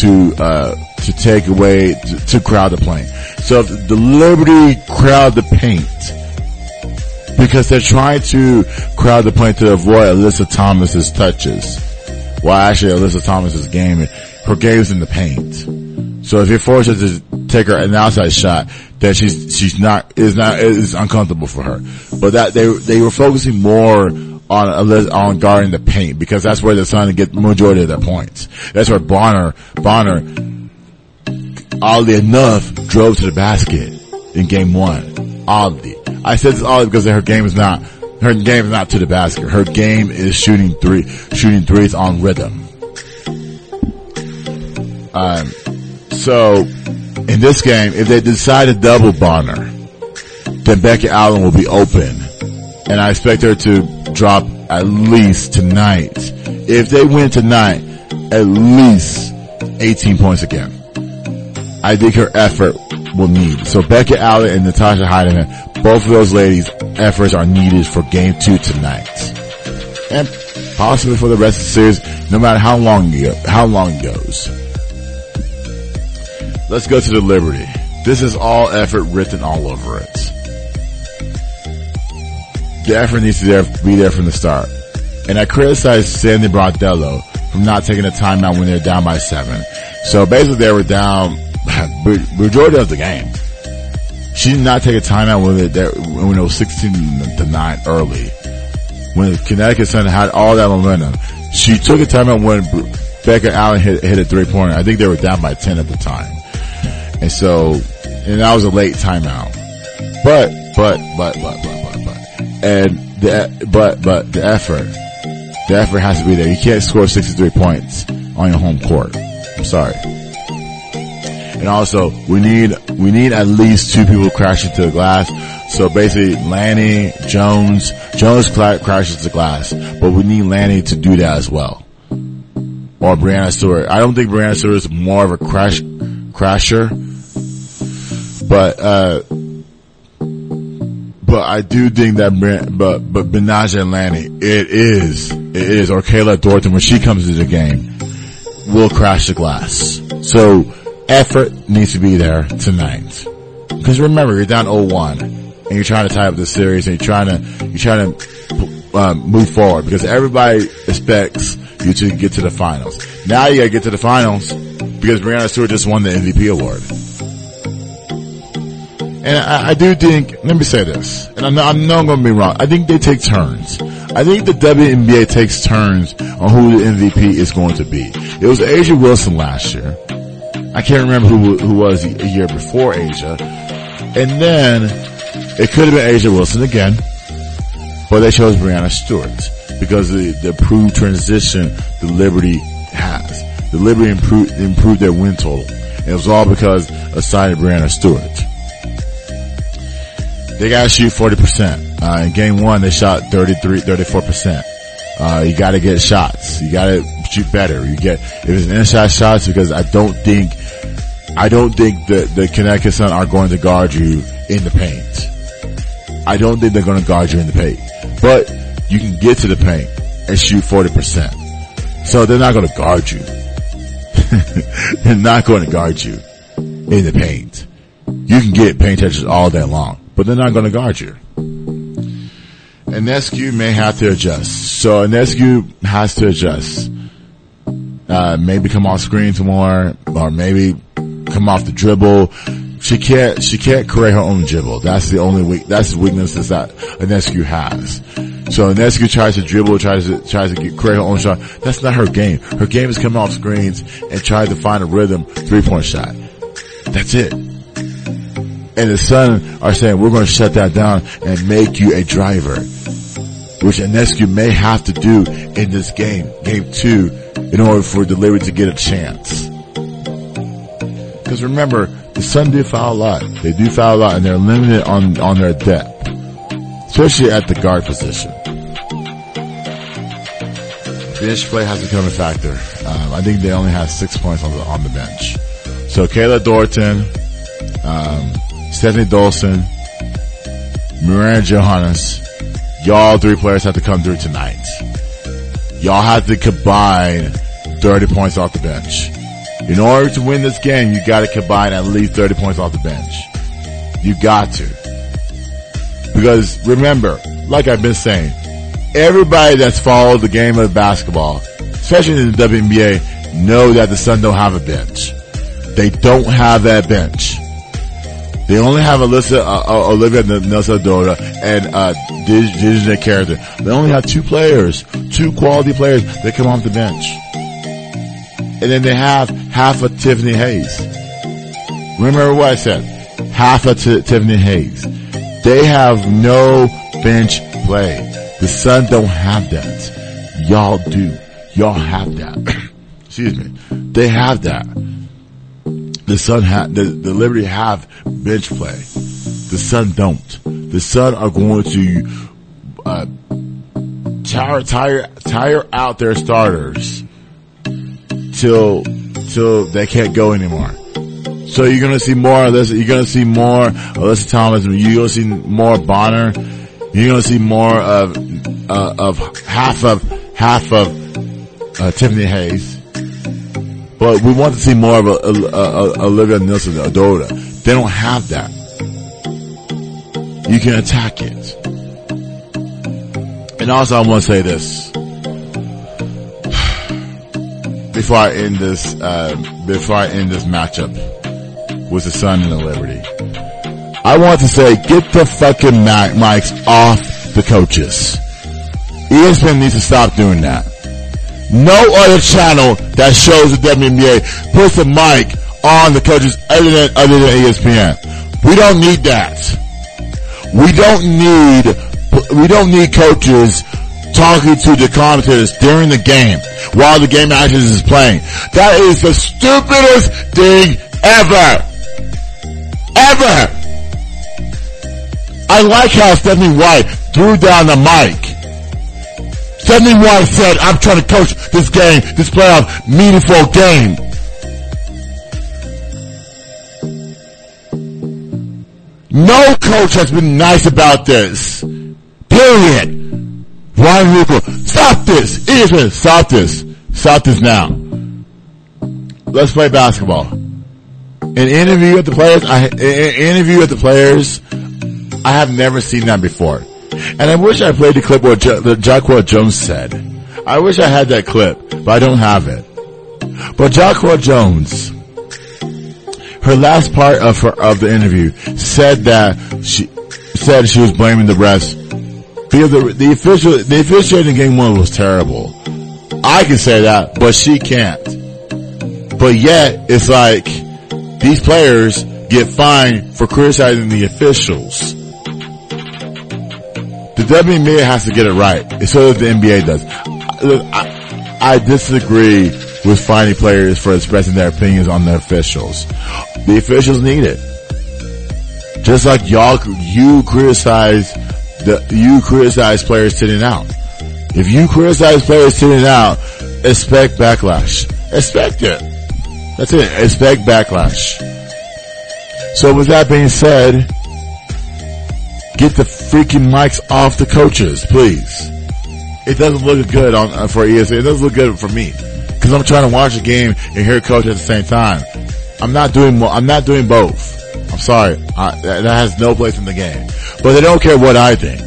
to, uh, to take away, to, to crowd the paint. So the Liberty crowd the paint, because they're trying to crowd the paint to avoid Alyssa Thomas's touches. Well, actually, Alyssa Thomas's game, her game's in the paint. So if you're forced to take her an outside shot, then she's she's not is not is uncomfortable for her. But that they they were focusing more on on guarding the paint because that's where they're trying to get majority of their points. That's where Bonner Bonner oddly enough drove to the basket in game one. Oddly. I said this oddly because her game is not her game is not to the basket. Her game is shooting three shooting threes on rhythm. Um so in this game, if they decide to double Bonner, then Becky Allen will be open. And I expect her to drop at least tonight. If they win tonight, at least 18 points again. I think her effort will need. So Becky Allen and Natasha Hiedeman, both of those ladies' efforts are needed for game two tonight. And possibly for the rest of the series, no matter how long, how long it goes. Let's go to the Liberty. This is all effort written all over it. The effort needs to be there from the start. And I criticize Sandy Brondello from not taking a timeout when they're down by seven. So basically they were down majority of the game. She did not take a timeout when it, when it was 16 to 9 early. When Connecticut Sun had all that momentum. She took a timeout when Becca Allen hit, hit a three pointer. I think they were down by 10 at the time. And so, and that was a late timeout. But, but, but, but, but, but, but, and the, but, but the effort, the effort has to be there. You can't score 63 points on your home court. I'm sorry. And also, we need, we need at least two people crashing to the glass. So basically, Laney, Jones, Jones crashes the glass, but we need Laney to do that as well. Or Breanna Stewart. I don't think Breanna Stewart is more of a crash, crasher, but, uh, but I do think that, but, but Betnijah and Laney, it is, it is, or Kayla Thornton, when she comes into the game, will crash the glass. So, effort needs to be there tonight. Because remember, you're down 0-1, and you're trying to tie up the series, and you're trying to, you're trying to, um, move forward, because everybody expects you to get to the finals. Now you gotta get to the finals, because Breanna Stewart just won the MVP award. And I, I, do think, let me say this, and I know, I know I'm to be wrong. I think they take turns. I think the WNBA takes turns on who the MVP is going to be. It was A'ja Wilson last year. I can't remember who who was a year before A'ja, And then it could have been A'ja Wilson again, but they chose Breanna Stewart because the, the improved transition the Liberty has. The Liberty improved, improved their win total. And it was all because of signing Breanna Stewart. They gotta shoot 40%. Uh, in game one, they shot 33, 34%. Uh, you gotta get shots. You gotta shoot better. You get, if it's inside shots, because I don't think, I don't think that the Connecticut Sun are going to guard you in the paint. I don't think they're going to guard you in the paint. But you can get to the paint and shoot 40%. So they're not going to guard you. they're not going to guard you in the paint. You can get paint touches all day long but they're not going to guard you. And Ionescu may have to adjust. So Ionescu has to adjust. Uh, maybe come off screens more, or maybe come off the dribble. She can't, she can't create her own dribble. That's the only weak, that's the weakness that Ionescu has. So Nescu tries to dribble, tries to tries to get, create her own shot. That's not her game. Her game is coming off screens and trying to find a rhythm three point shot. That's it. And the Sun are saying we're going to shut that down and make you a driver, which Ionescu may have to do in this game, game two, in order for delivery to get a chance. Because remember, the Sun do foul a lot. They do foul a lot, and they're limited on on their depth, especially at the guard position. Bench play has become a factor. Um, I think they only have six points on the on the bench. So Kayla Thornton, um, Stefanie Dolson, Miranda Johannes, y'all three players have to come through tonight. Y'all have to combine 30 points off the bench. In order to win this game, you gotta combine at least 30 points off the bench. You got to. Because remember, like I've been saying, everybody that's followed the game of basketball, especially in the WNBA, know that the Sun don't have a bench. They don't have that bench. They only have Alyssa, uh, uh, Olivia Nelson-Ododa and, uh, DiJonai Carrington. They only have two players, two quality players that come off the bench. And then they have half of Tiffany Hayes. Remember what I said? Half of T- Tiffany Hayes. They have no bench play. The Sun don't have that. Y'all do. Y'all have that. Excuse me. They have that. The Sun have, the, the Liberty have bench play. The Sun don't. The Sun are going to, uh, tire, tire, tire out their starters till, till they can't go anymore. So you're gonna see more Alyssa, you're gonna see more Alyssa Thomas, you're gonna see more Bonner, you're gonna see more of, uh, of half of, half of, uh, Tiffany Hayes. But we want to see more of a, a, a, Olivia Nelson-Ododa. They don't have that. You can attack it. And also I want to say this. Before I end this, uh, before I end this matchup with the Sun and the Liberty. I want to say, get the fucking mics off the coaches. ESPN needs to stop doing that. No other channel that shows the WNBA puts a mic on the coaches other than, other than ESPN. We don't need that. We don't need, we don't need coaches talking to the commentators during the game while the game actually is playing. That is the stupidest thing ever. Ever. I like how Stephanie White threw down the mic. Stephanie White said, I'm trying to coach this game, this playoff meaningful game. No coach has been nice about this. Period. Ryan Ruocco, stop this. ESPN, stop this. Stop this now. Let's play basketball. An interview with the players, I, an interview with the players, I have never seen that before. And I wish I played the clip what jo- the Jones said. I wish I had that clip, but I don't have it. But Jonquel Jones, her last part of her, of the interview said that she said she was blaming the refs because the, the official the officiating in game one was terrible. I can say that, but she can't. But yet, it's like these players get fined for criticizing the officials. The WNBA has to get it right, so that the NBA does. Look, I, I disagree with fining players for expressing their opinions on the officials. The officials need it. Just like y'all, you criticize the, you criticize players sitting out. If you criticize players sitting out, expect backlash. Expect it. That's it. Expect backlash. So with that being said, get the freaking mics off the coaches, please. It doesn't look good on uh, for ESPN. It doesn't look good for me because I'm trying to watch a game and hear coach at the same time. I'm not doing. I'm not doing both. I'm sorry. I, that has no place in the game. But they don't care what I think.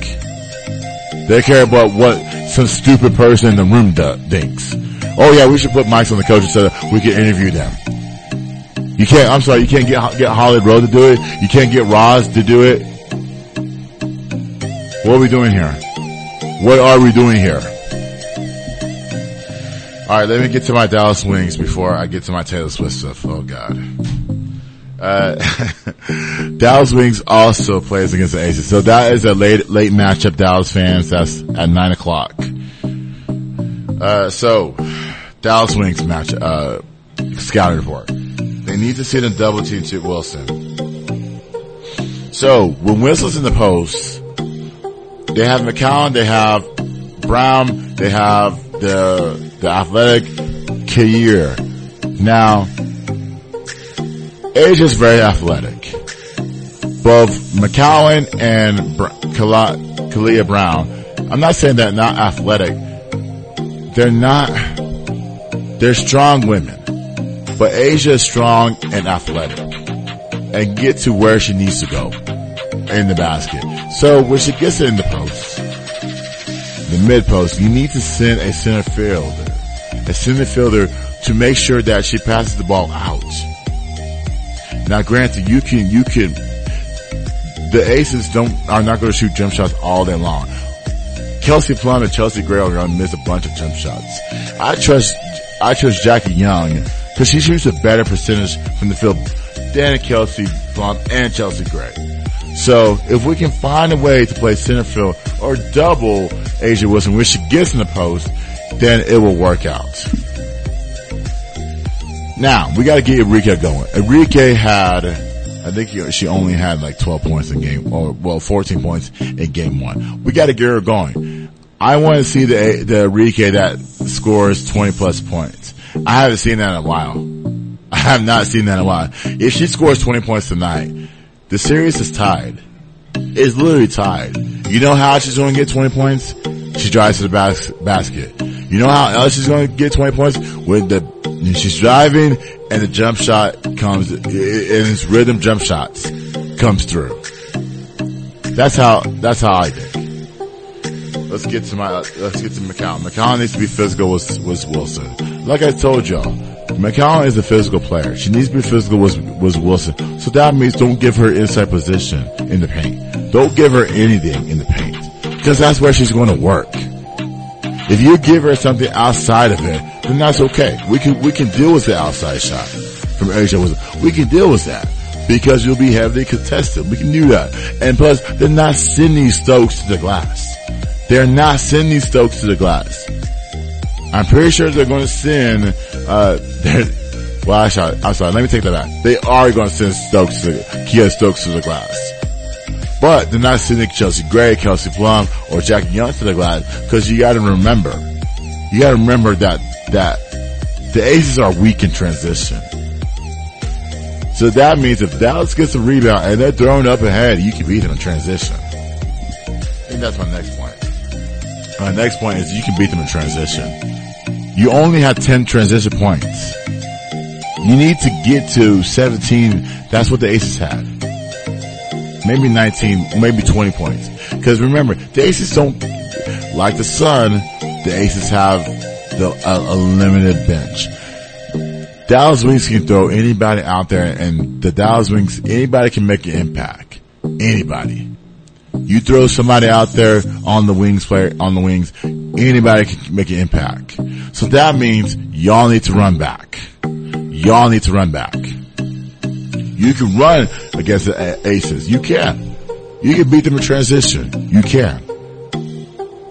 They care about what some stupid person in the room thinks. Oh yeah, we should put mics on the coaches so that we can interview them. You can't. I'm sorry. You can't get get Holly Rowe to do it. You can't get Roz to do it. What are we doing here? What are we doing here? All right, let me get to my Dallas Wings before I get to my Taylor Swift stuff. Oh God. Uh, Dallas Wings also plays against the Aces. So that is a late, late matchup, Dallas fans. That's at nine o'clock. Uh, so Dallas Wings match, uh, scouting report. They need to sit and double team Chip Wilson. So when Wilson's in the post, they have McCowan, they have Brown, they have the, the athletic Kair. Now, Is very athletic. Both McCowan and Br- Kala- Kalia Brown, I'm not saying they're not athletic. They're not, they're strong women. But A'ja is strong and athletic. And get to where she needs to go in the basket. So when she gets it in the post, the mid post, you need to send a center fielder, a center fielder to make sure that she passes the ball out. Now granted, you can, you can, the aces don't, are not going to shoot jump shots all day long. Kelsey Plum and Chelsea Gray are going to miss a bunch of jump shots. I trust, I trust Jackie Young because she shoots a better percentage from the field than Kelsey Plum and Chelsea Gray. So if we can find a way to play center field or double A'ja Wilson when she gets in the post, then it will work out. Now we got to get Arike going. Arike had, I think he, she only had like 12 points in game, or well, 14 points in game one. We got to get her going. I want to see the the Arike that scores 20 plus points. I haven't seen that in a while. I have not seen that in a while. If she scores 20 points tonight, the series is tied. It's literally tied. You know how she's going to get 20 points? She drives to the bas- basket. You know how else she's going to get 20 points? When the, when she's driving and the jump shot comes, and it's rhythm jump shots comes through. That's how, that's how I think. Let's get to my, let's get to McCowan. McCowan needs to be physical with, with Wilson. Like I told y'all, McCowan is a physical player. She needs to be physical with, with Wilson. So that means don't give her inside position in the paint. Don't give her anything in the paint. Because that's where she's going to work. If you give her something outside of it, then that's okay. We can, we can deal with the outside shot from A'ja. We can deal with that. Because you'll be heavily contested. We can do that. And plus, they're not sending Stokes to the glass. They're not sending Stokes to the glass. I'm pretty sure they're going to send, uh, well, I'm sorry, I'm sorry, let me take that back. They are going to send Stokes to, Kiah Stokes to the glass. But they're not sending Chelsea Gray, Kelsey Plum, or Jackie Young to the glass, cause you gotta remember, you gotta remember that, that the Aces are weak in transition. So that means if Dallas gets a rebound and they're thrown up ahead, you can beat them in transition. I think that's my next point. My next point is you can beat them in transition. You only have 10 transition points. You need to get to 17. That's what the Aces had. Maybe 19, maybe 20 points. Cause remember, the Aces don't, like the Sun, the Aces have the, a, a limited bench. Dallas Wings can throw anybody out there and the Dallas Wings, anybody can make an impact. Anybody. You throw somebody out there on the wings player, on the wings, anybody can make an impact. So that means y'all need to run back. Y'all need to run back. You can run against the aces. You can. You can beat them in transition. You can.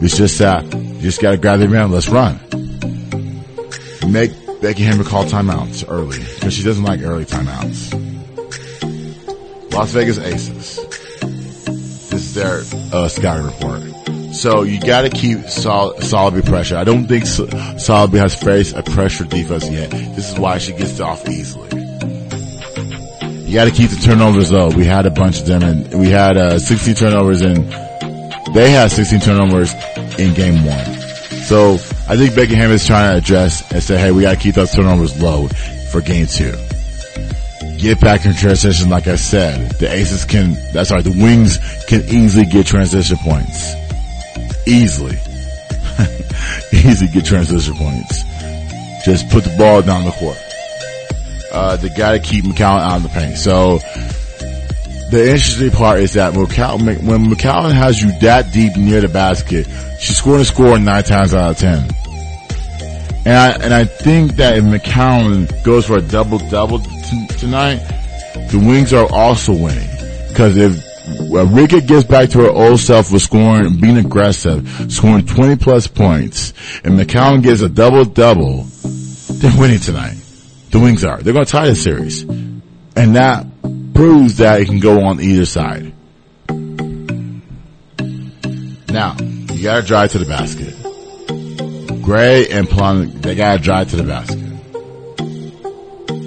It's just that you just gotta grab the rebound. Let's run. Make Becky Hammon call timeouts early because she doesn't like early timeouts. Las Vegas Aces. This is their uh, scouting report. So you got to keep Sol- Solby pressure. I don't think so- Solby has faced a pressure defense yet. This is why she gets off easily. You got to keep the turnovers low. We had a bunch of them, and we had uh, 16 turnovers, and they had 16 turnovers in game one. So I think Beckham is trying to address and say, hey, we got to keep those turnovers low for game two. Get back in transition, like I said. The Aces can, that's right, the Wings can easily get transition points. Easily. Easy get transition points. Just put the ball down the court. Uh, they gotta keep McCowan out of the paint. So, the interesting part is that when McCollum has you that deep near the basket, she's scoring a score nine times out of ten. And I, and I think that if McCollum goes for a double double t- tonight, the Wings are also winning. Cause if Rika gets back to her old self with scoring, being aggressive, scoring 20 plus points, and McCollum gets a double double, they're winning tonight. The Wings are. They're going to tie the series. And that proves that it can go on either side. Now, you gotta drive to the basket. Gray and Plum, they gotta drive to the basket.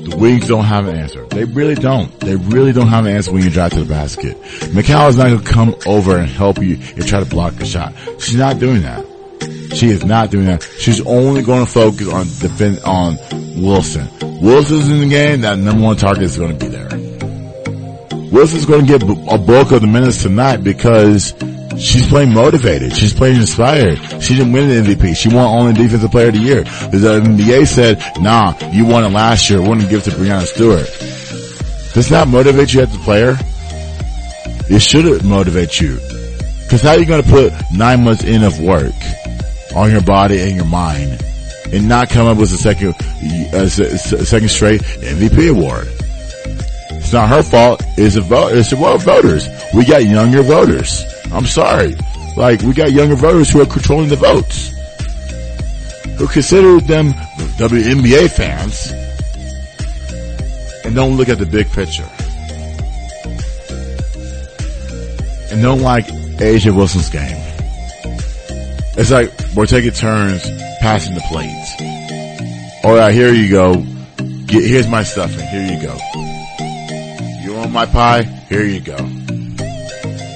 The Wings don't have an answer. They really don't. They really don't have an answer when you drive to the basket. McCall is not gonna come over and help you and try to block the shot. She's not doing that. She is not doing that. She's only going to focus on defend on Wilson. Wilson's in the game. That number one target is going to be there. Wilson's going to get a bulk of the minutes tonight because she's playing motivated. She's playing inspired. She didn't win the MVP. She won only Defensive Player of the Year. The NBA said, "Nah, you won it last year. We're going to give it to Breanna Stewart." Does that motivate you as a player? It should motivate you. Because how are you going to put nine months in of work on your body and your mind and not come up with a second, s- second straight MVP award? It's not her fault. It's a vote. It's vote voters. We got younger voters. I'm sorry. Like we got younger voters who are controlling the votes, who consider them WNBA fans, and don't look at the big picture, and don't like A'ja Wilson's game. It's like we're taking turns passing the plates. All right, here you go. Get, here's my stuffing. Here you go. Want my pie? Here you go.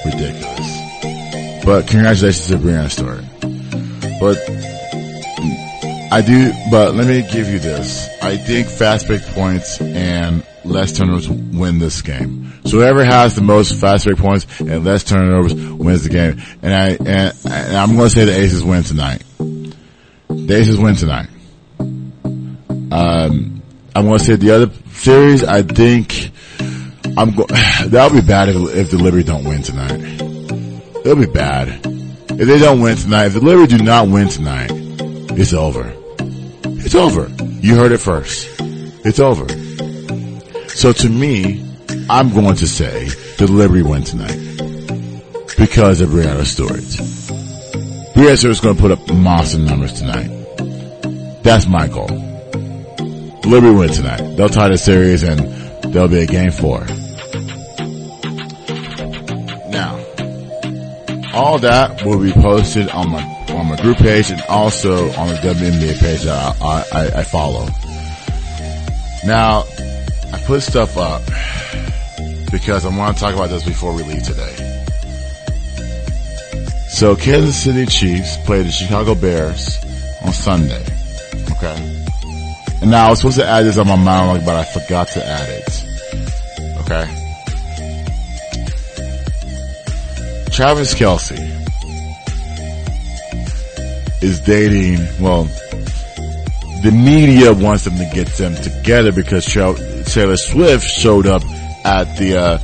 Ridiculous. But congratulations to Breanna Stewart. But I do, but let me give you this. I think fast break points and less turnovers win this game. So whoever has the most fast break points and less turnovers wins the game. And I, and, and I'm going to say the Aces win tonight. The Aces win tonight. Um, I'm going to say the other series, I think I'm go- That'll be bad if, if the Liberty don't win tonight. It'll be bad. If they don't win tonight, if the Liberty do not win tonight, it's over. It's over. You heard it first. It's over. So to me, I'm going to say the Liberty win tonight because of Breanna Stewart. Breanna Stewart's going to put up monster numbers tonight. That's my goal. Liberty win tonight. They'll tie the series and there'll be a game four. Now, all that will be posted on my on my group page and also on the WNBA page that I, I, I follow. Now, I put stuff up because I want to talk about this before we leave today. So, Kansas City Chiefs play the Chicago Bears on Sunday. Okay. And now I was supposed to add this on my monologue, but I forgot to add it. Okay. Travis Kelce is dating, well, the media wants them to get them together because Taylor Swift showed up at the uh,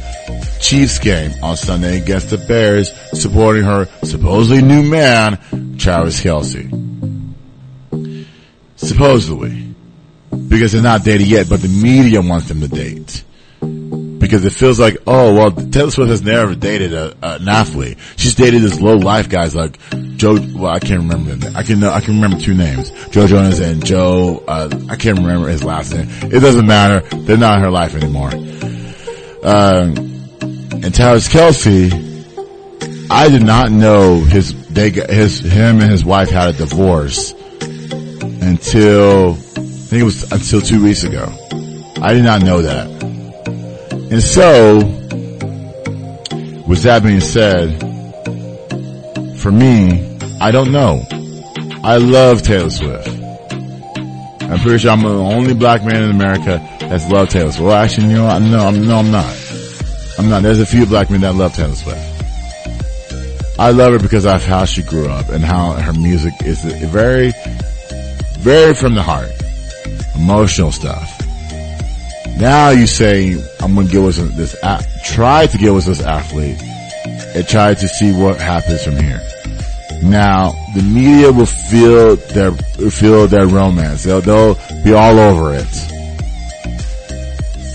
Chiefs game on Sunday against the Bears, supporting her supposedly new man, Travis Kelce. Supposedly. Because they're not dating yet, but the media wants them to date. Because it feels like, oh, well, Taylor Swift has never dated a, an athlete. She's dated this low life guys like Joe, well, I can't remember. I can, I can remember two names. Joe Jonas and Joe, uh, I can't remember his last name. It doesn't matter. They're not in her life anymore. Um, and Travis Kelce, I did not know his, they, his, him and his wife had a divorce until, think it was until two weeks ago. I did not know that. And so, with that being said, for me, I don't know. I love Taylor Swift. I'm pretty sure I'm the only black man in America that's loved Taylor Swift. Well, actually, you know, no, I'm, no, I'm not. I'm not. There's a few black men that love Taylor Swift. I love her because of how she grew up and how her music is very, very from the heart. Emotional stuff. Now you say I'm going to give us this, try to give with this athlete and try to see what happens from here. Now the media will feel their feel their romance. They'll they'll be all over it.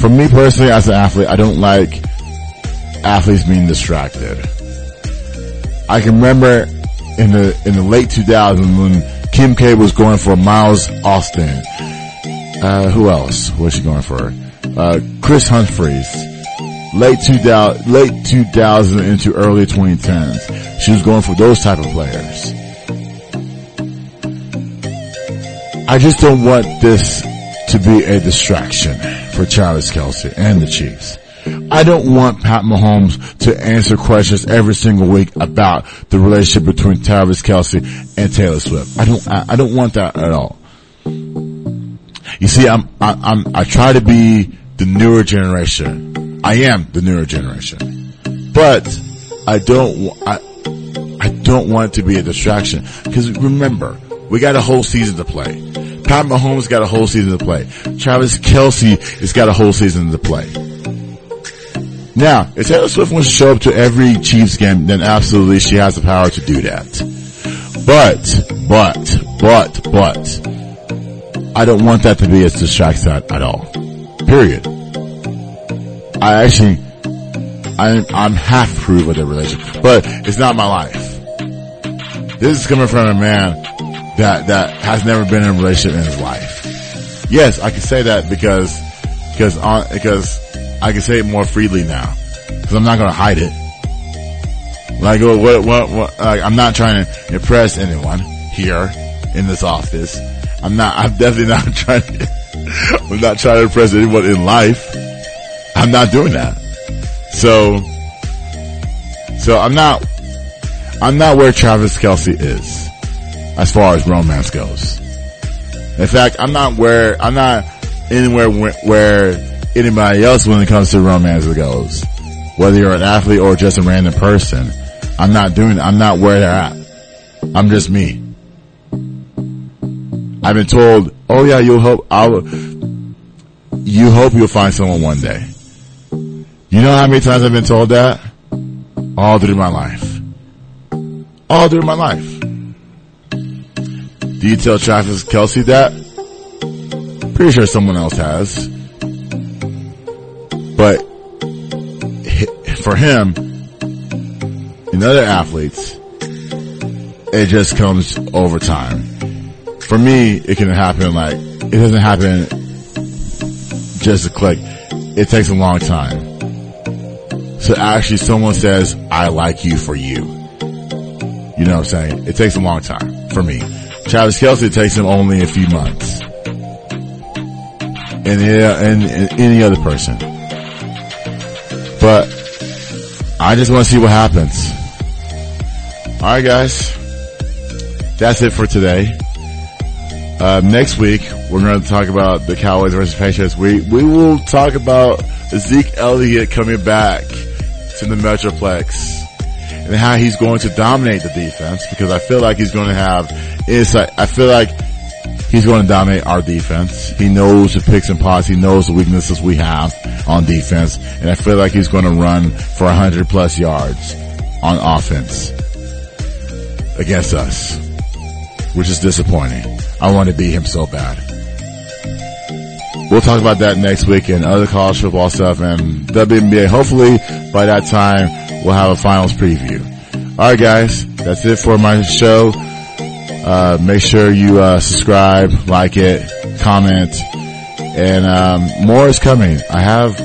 For me personally, as an athlete, I don't like athletes being distracted. I can remember in the in the late 2000s when Kim K was going for Miles Austin. Uh, who else was she going for? Uh, Kris Humphries. Late 2000, late 2000 into early 2010s. She was going for those type of players. I just don't want this to be a distraction for Travis Kelce and the Chiefs. I don't want Pat Mahomes to answer questions every single week about the relationship between Travis Kelce and Taylor Swift. I don't, I, I don't want that at all. You see, I'm, I, I'm, I try to be the newer generation. I am the newer generation, but I don't, I, I don't want it to be a distraction because remember, we got a whole season to play. Pat Mahomes got a whole season to play. Travis Kelce has got a whole season to play. Now, if Taylor Swift wants to show up to every Chiefs game, then absolutely she has the power to do that. But, but, but, but, I don't want that to be a distraction at all. Period. I actually, I'm, I'm half approved with the relationship, but it's not my life. This is coming from a man that, that has never been in a relationship in his life. Yes, I can say that because, because on, because I can say it more freely now. Cause I'm not gonna hide it. Like, what, what, what, like, I'm not trying to impress anyone here in this office. I'm not, I'm definitely not trying to, I'm not trying to impress anyone in life. I'm not doing that. So, so I'm not, I'm not where Travis Kelce is as far as romance goes. In fact, I'm not where, I'm not anywhere where, anybody else when it comes to romance goes. Whether you're an athlete or just a random person. I'm not doing, I'm not where they're at. I'm just me. I've been told, oh yeah, you'll hope, I'll, you hope you'll find someone one day. You know how many times I've been told that? All through my life. All through my life. Do you tell Travis Kelce that? Pretty sure someone else has. But for him and other athletes, it just comes over time. For me, it can happen like, it doesn't happen just a click. It takes a long time. So actually someone says, I like you for you. You know what I'm saying? It takes a long time for me. Travis Kelce takes him only a few months. And, and, and any other person. But I just want to see what happens. Alright guys. That's it for today. Uh, next week, we're going to talk about the Cowboys versus Patriots. We, we will talk about Zeke Elliott coming back to the Metroplex and how he's going to dominate the defense because I feel like he's going to have insight. I feel like he's going to dominate our defense. He knows the picks and pots. He knows the weaknesses we have on defense. And I feel like he's going to run for 100 plus yards on offense against us, which is disappointing. I want to beat him so bad. We'll talk about that next week and other college football stuff and WNBA. Hopefully by that time we'll have a finals preview. Alright guys, that's it for my show. Uh, make sure you, uh, subscribe, like it, comment, and, um, more is coming. I have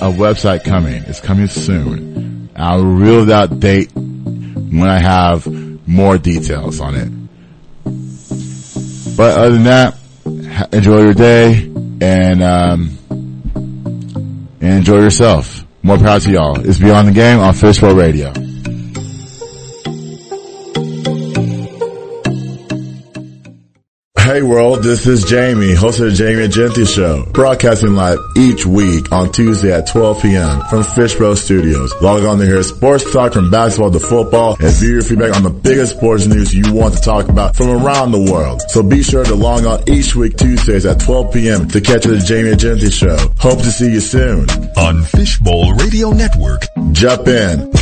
a website coming. It's coming soon. I'll reveal that date when I have more details on it. But other than that, enjoy your day and, um, and enjoy yourself. More power to y'all. It's Beyond the Game on Fishbowl Radio. Hey world, this is Jamie, host of the Jamie and Genty Show, broadcasting live each week on Tuesday at 12 p.m. from Fishbowl Studios. Log on to hear sports talk from basketball to football and view your feedback on the biggest sports news you want to talk about from around the world. So be sure to log on each week Tuesdays at 12 p.m. to catch the Jamie and Genty Show. Hope to see you soon. On Fishbowl Radio Network. Jump in.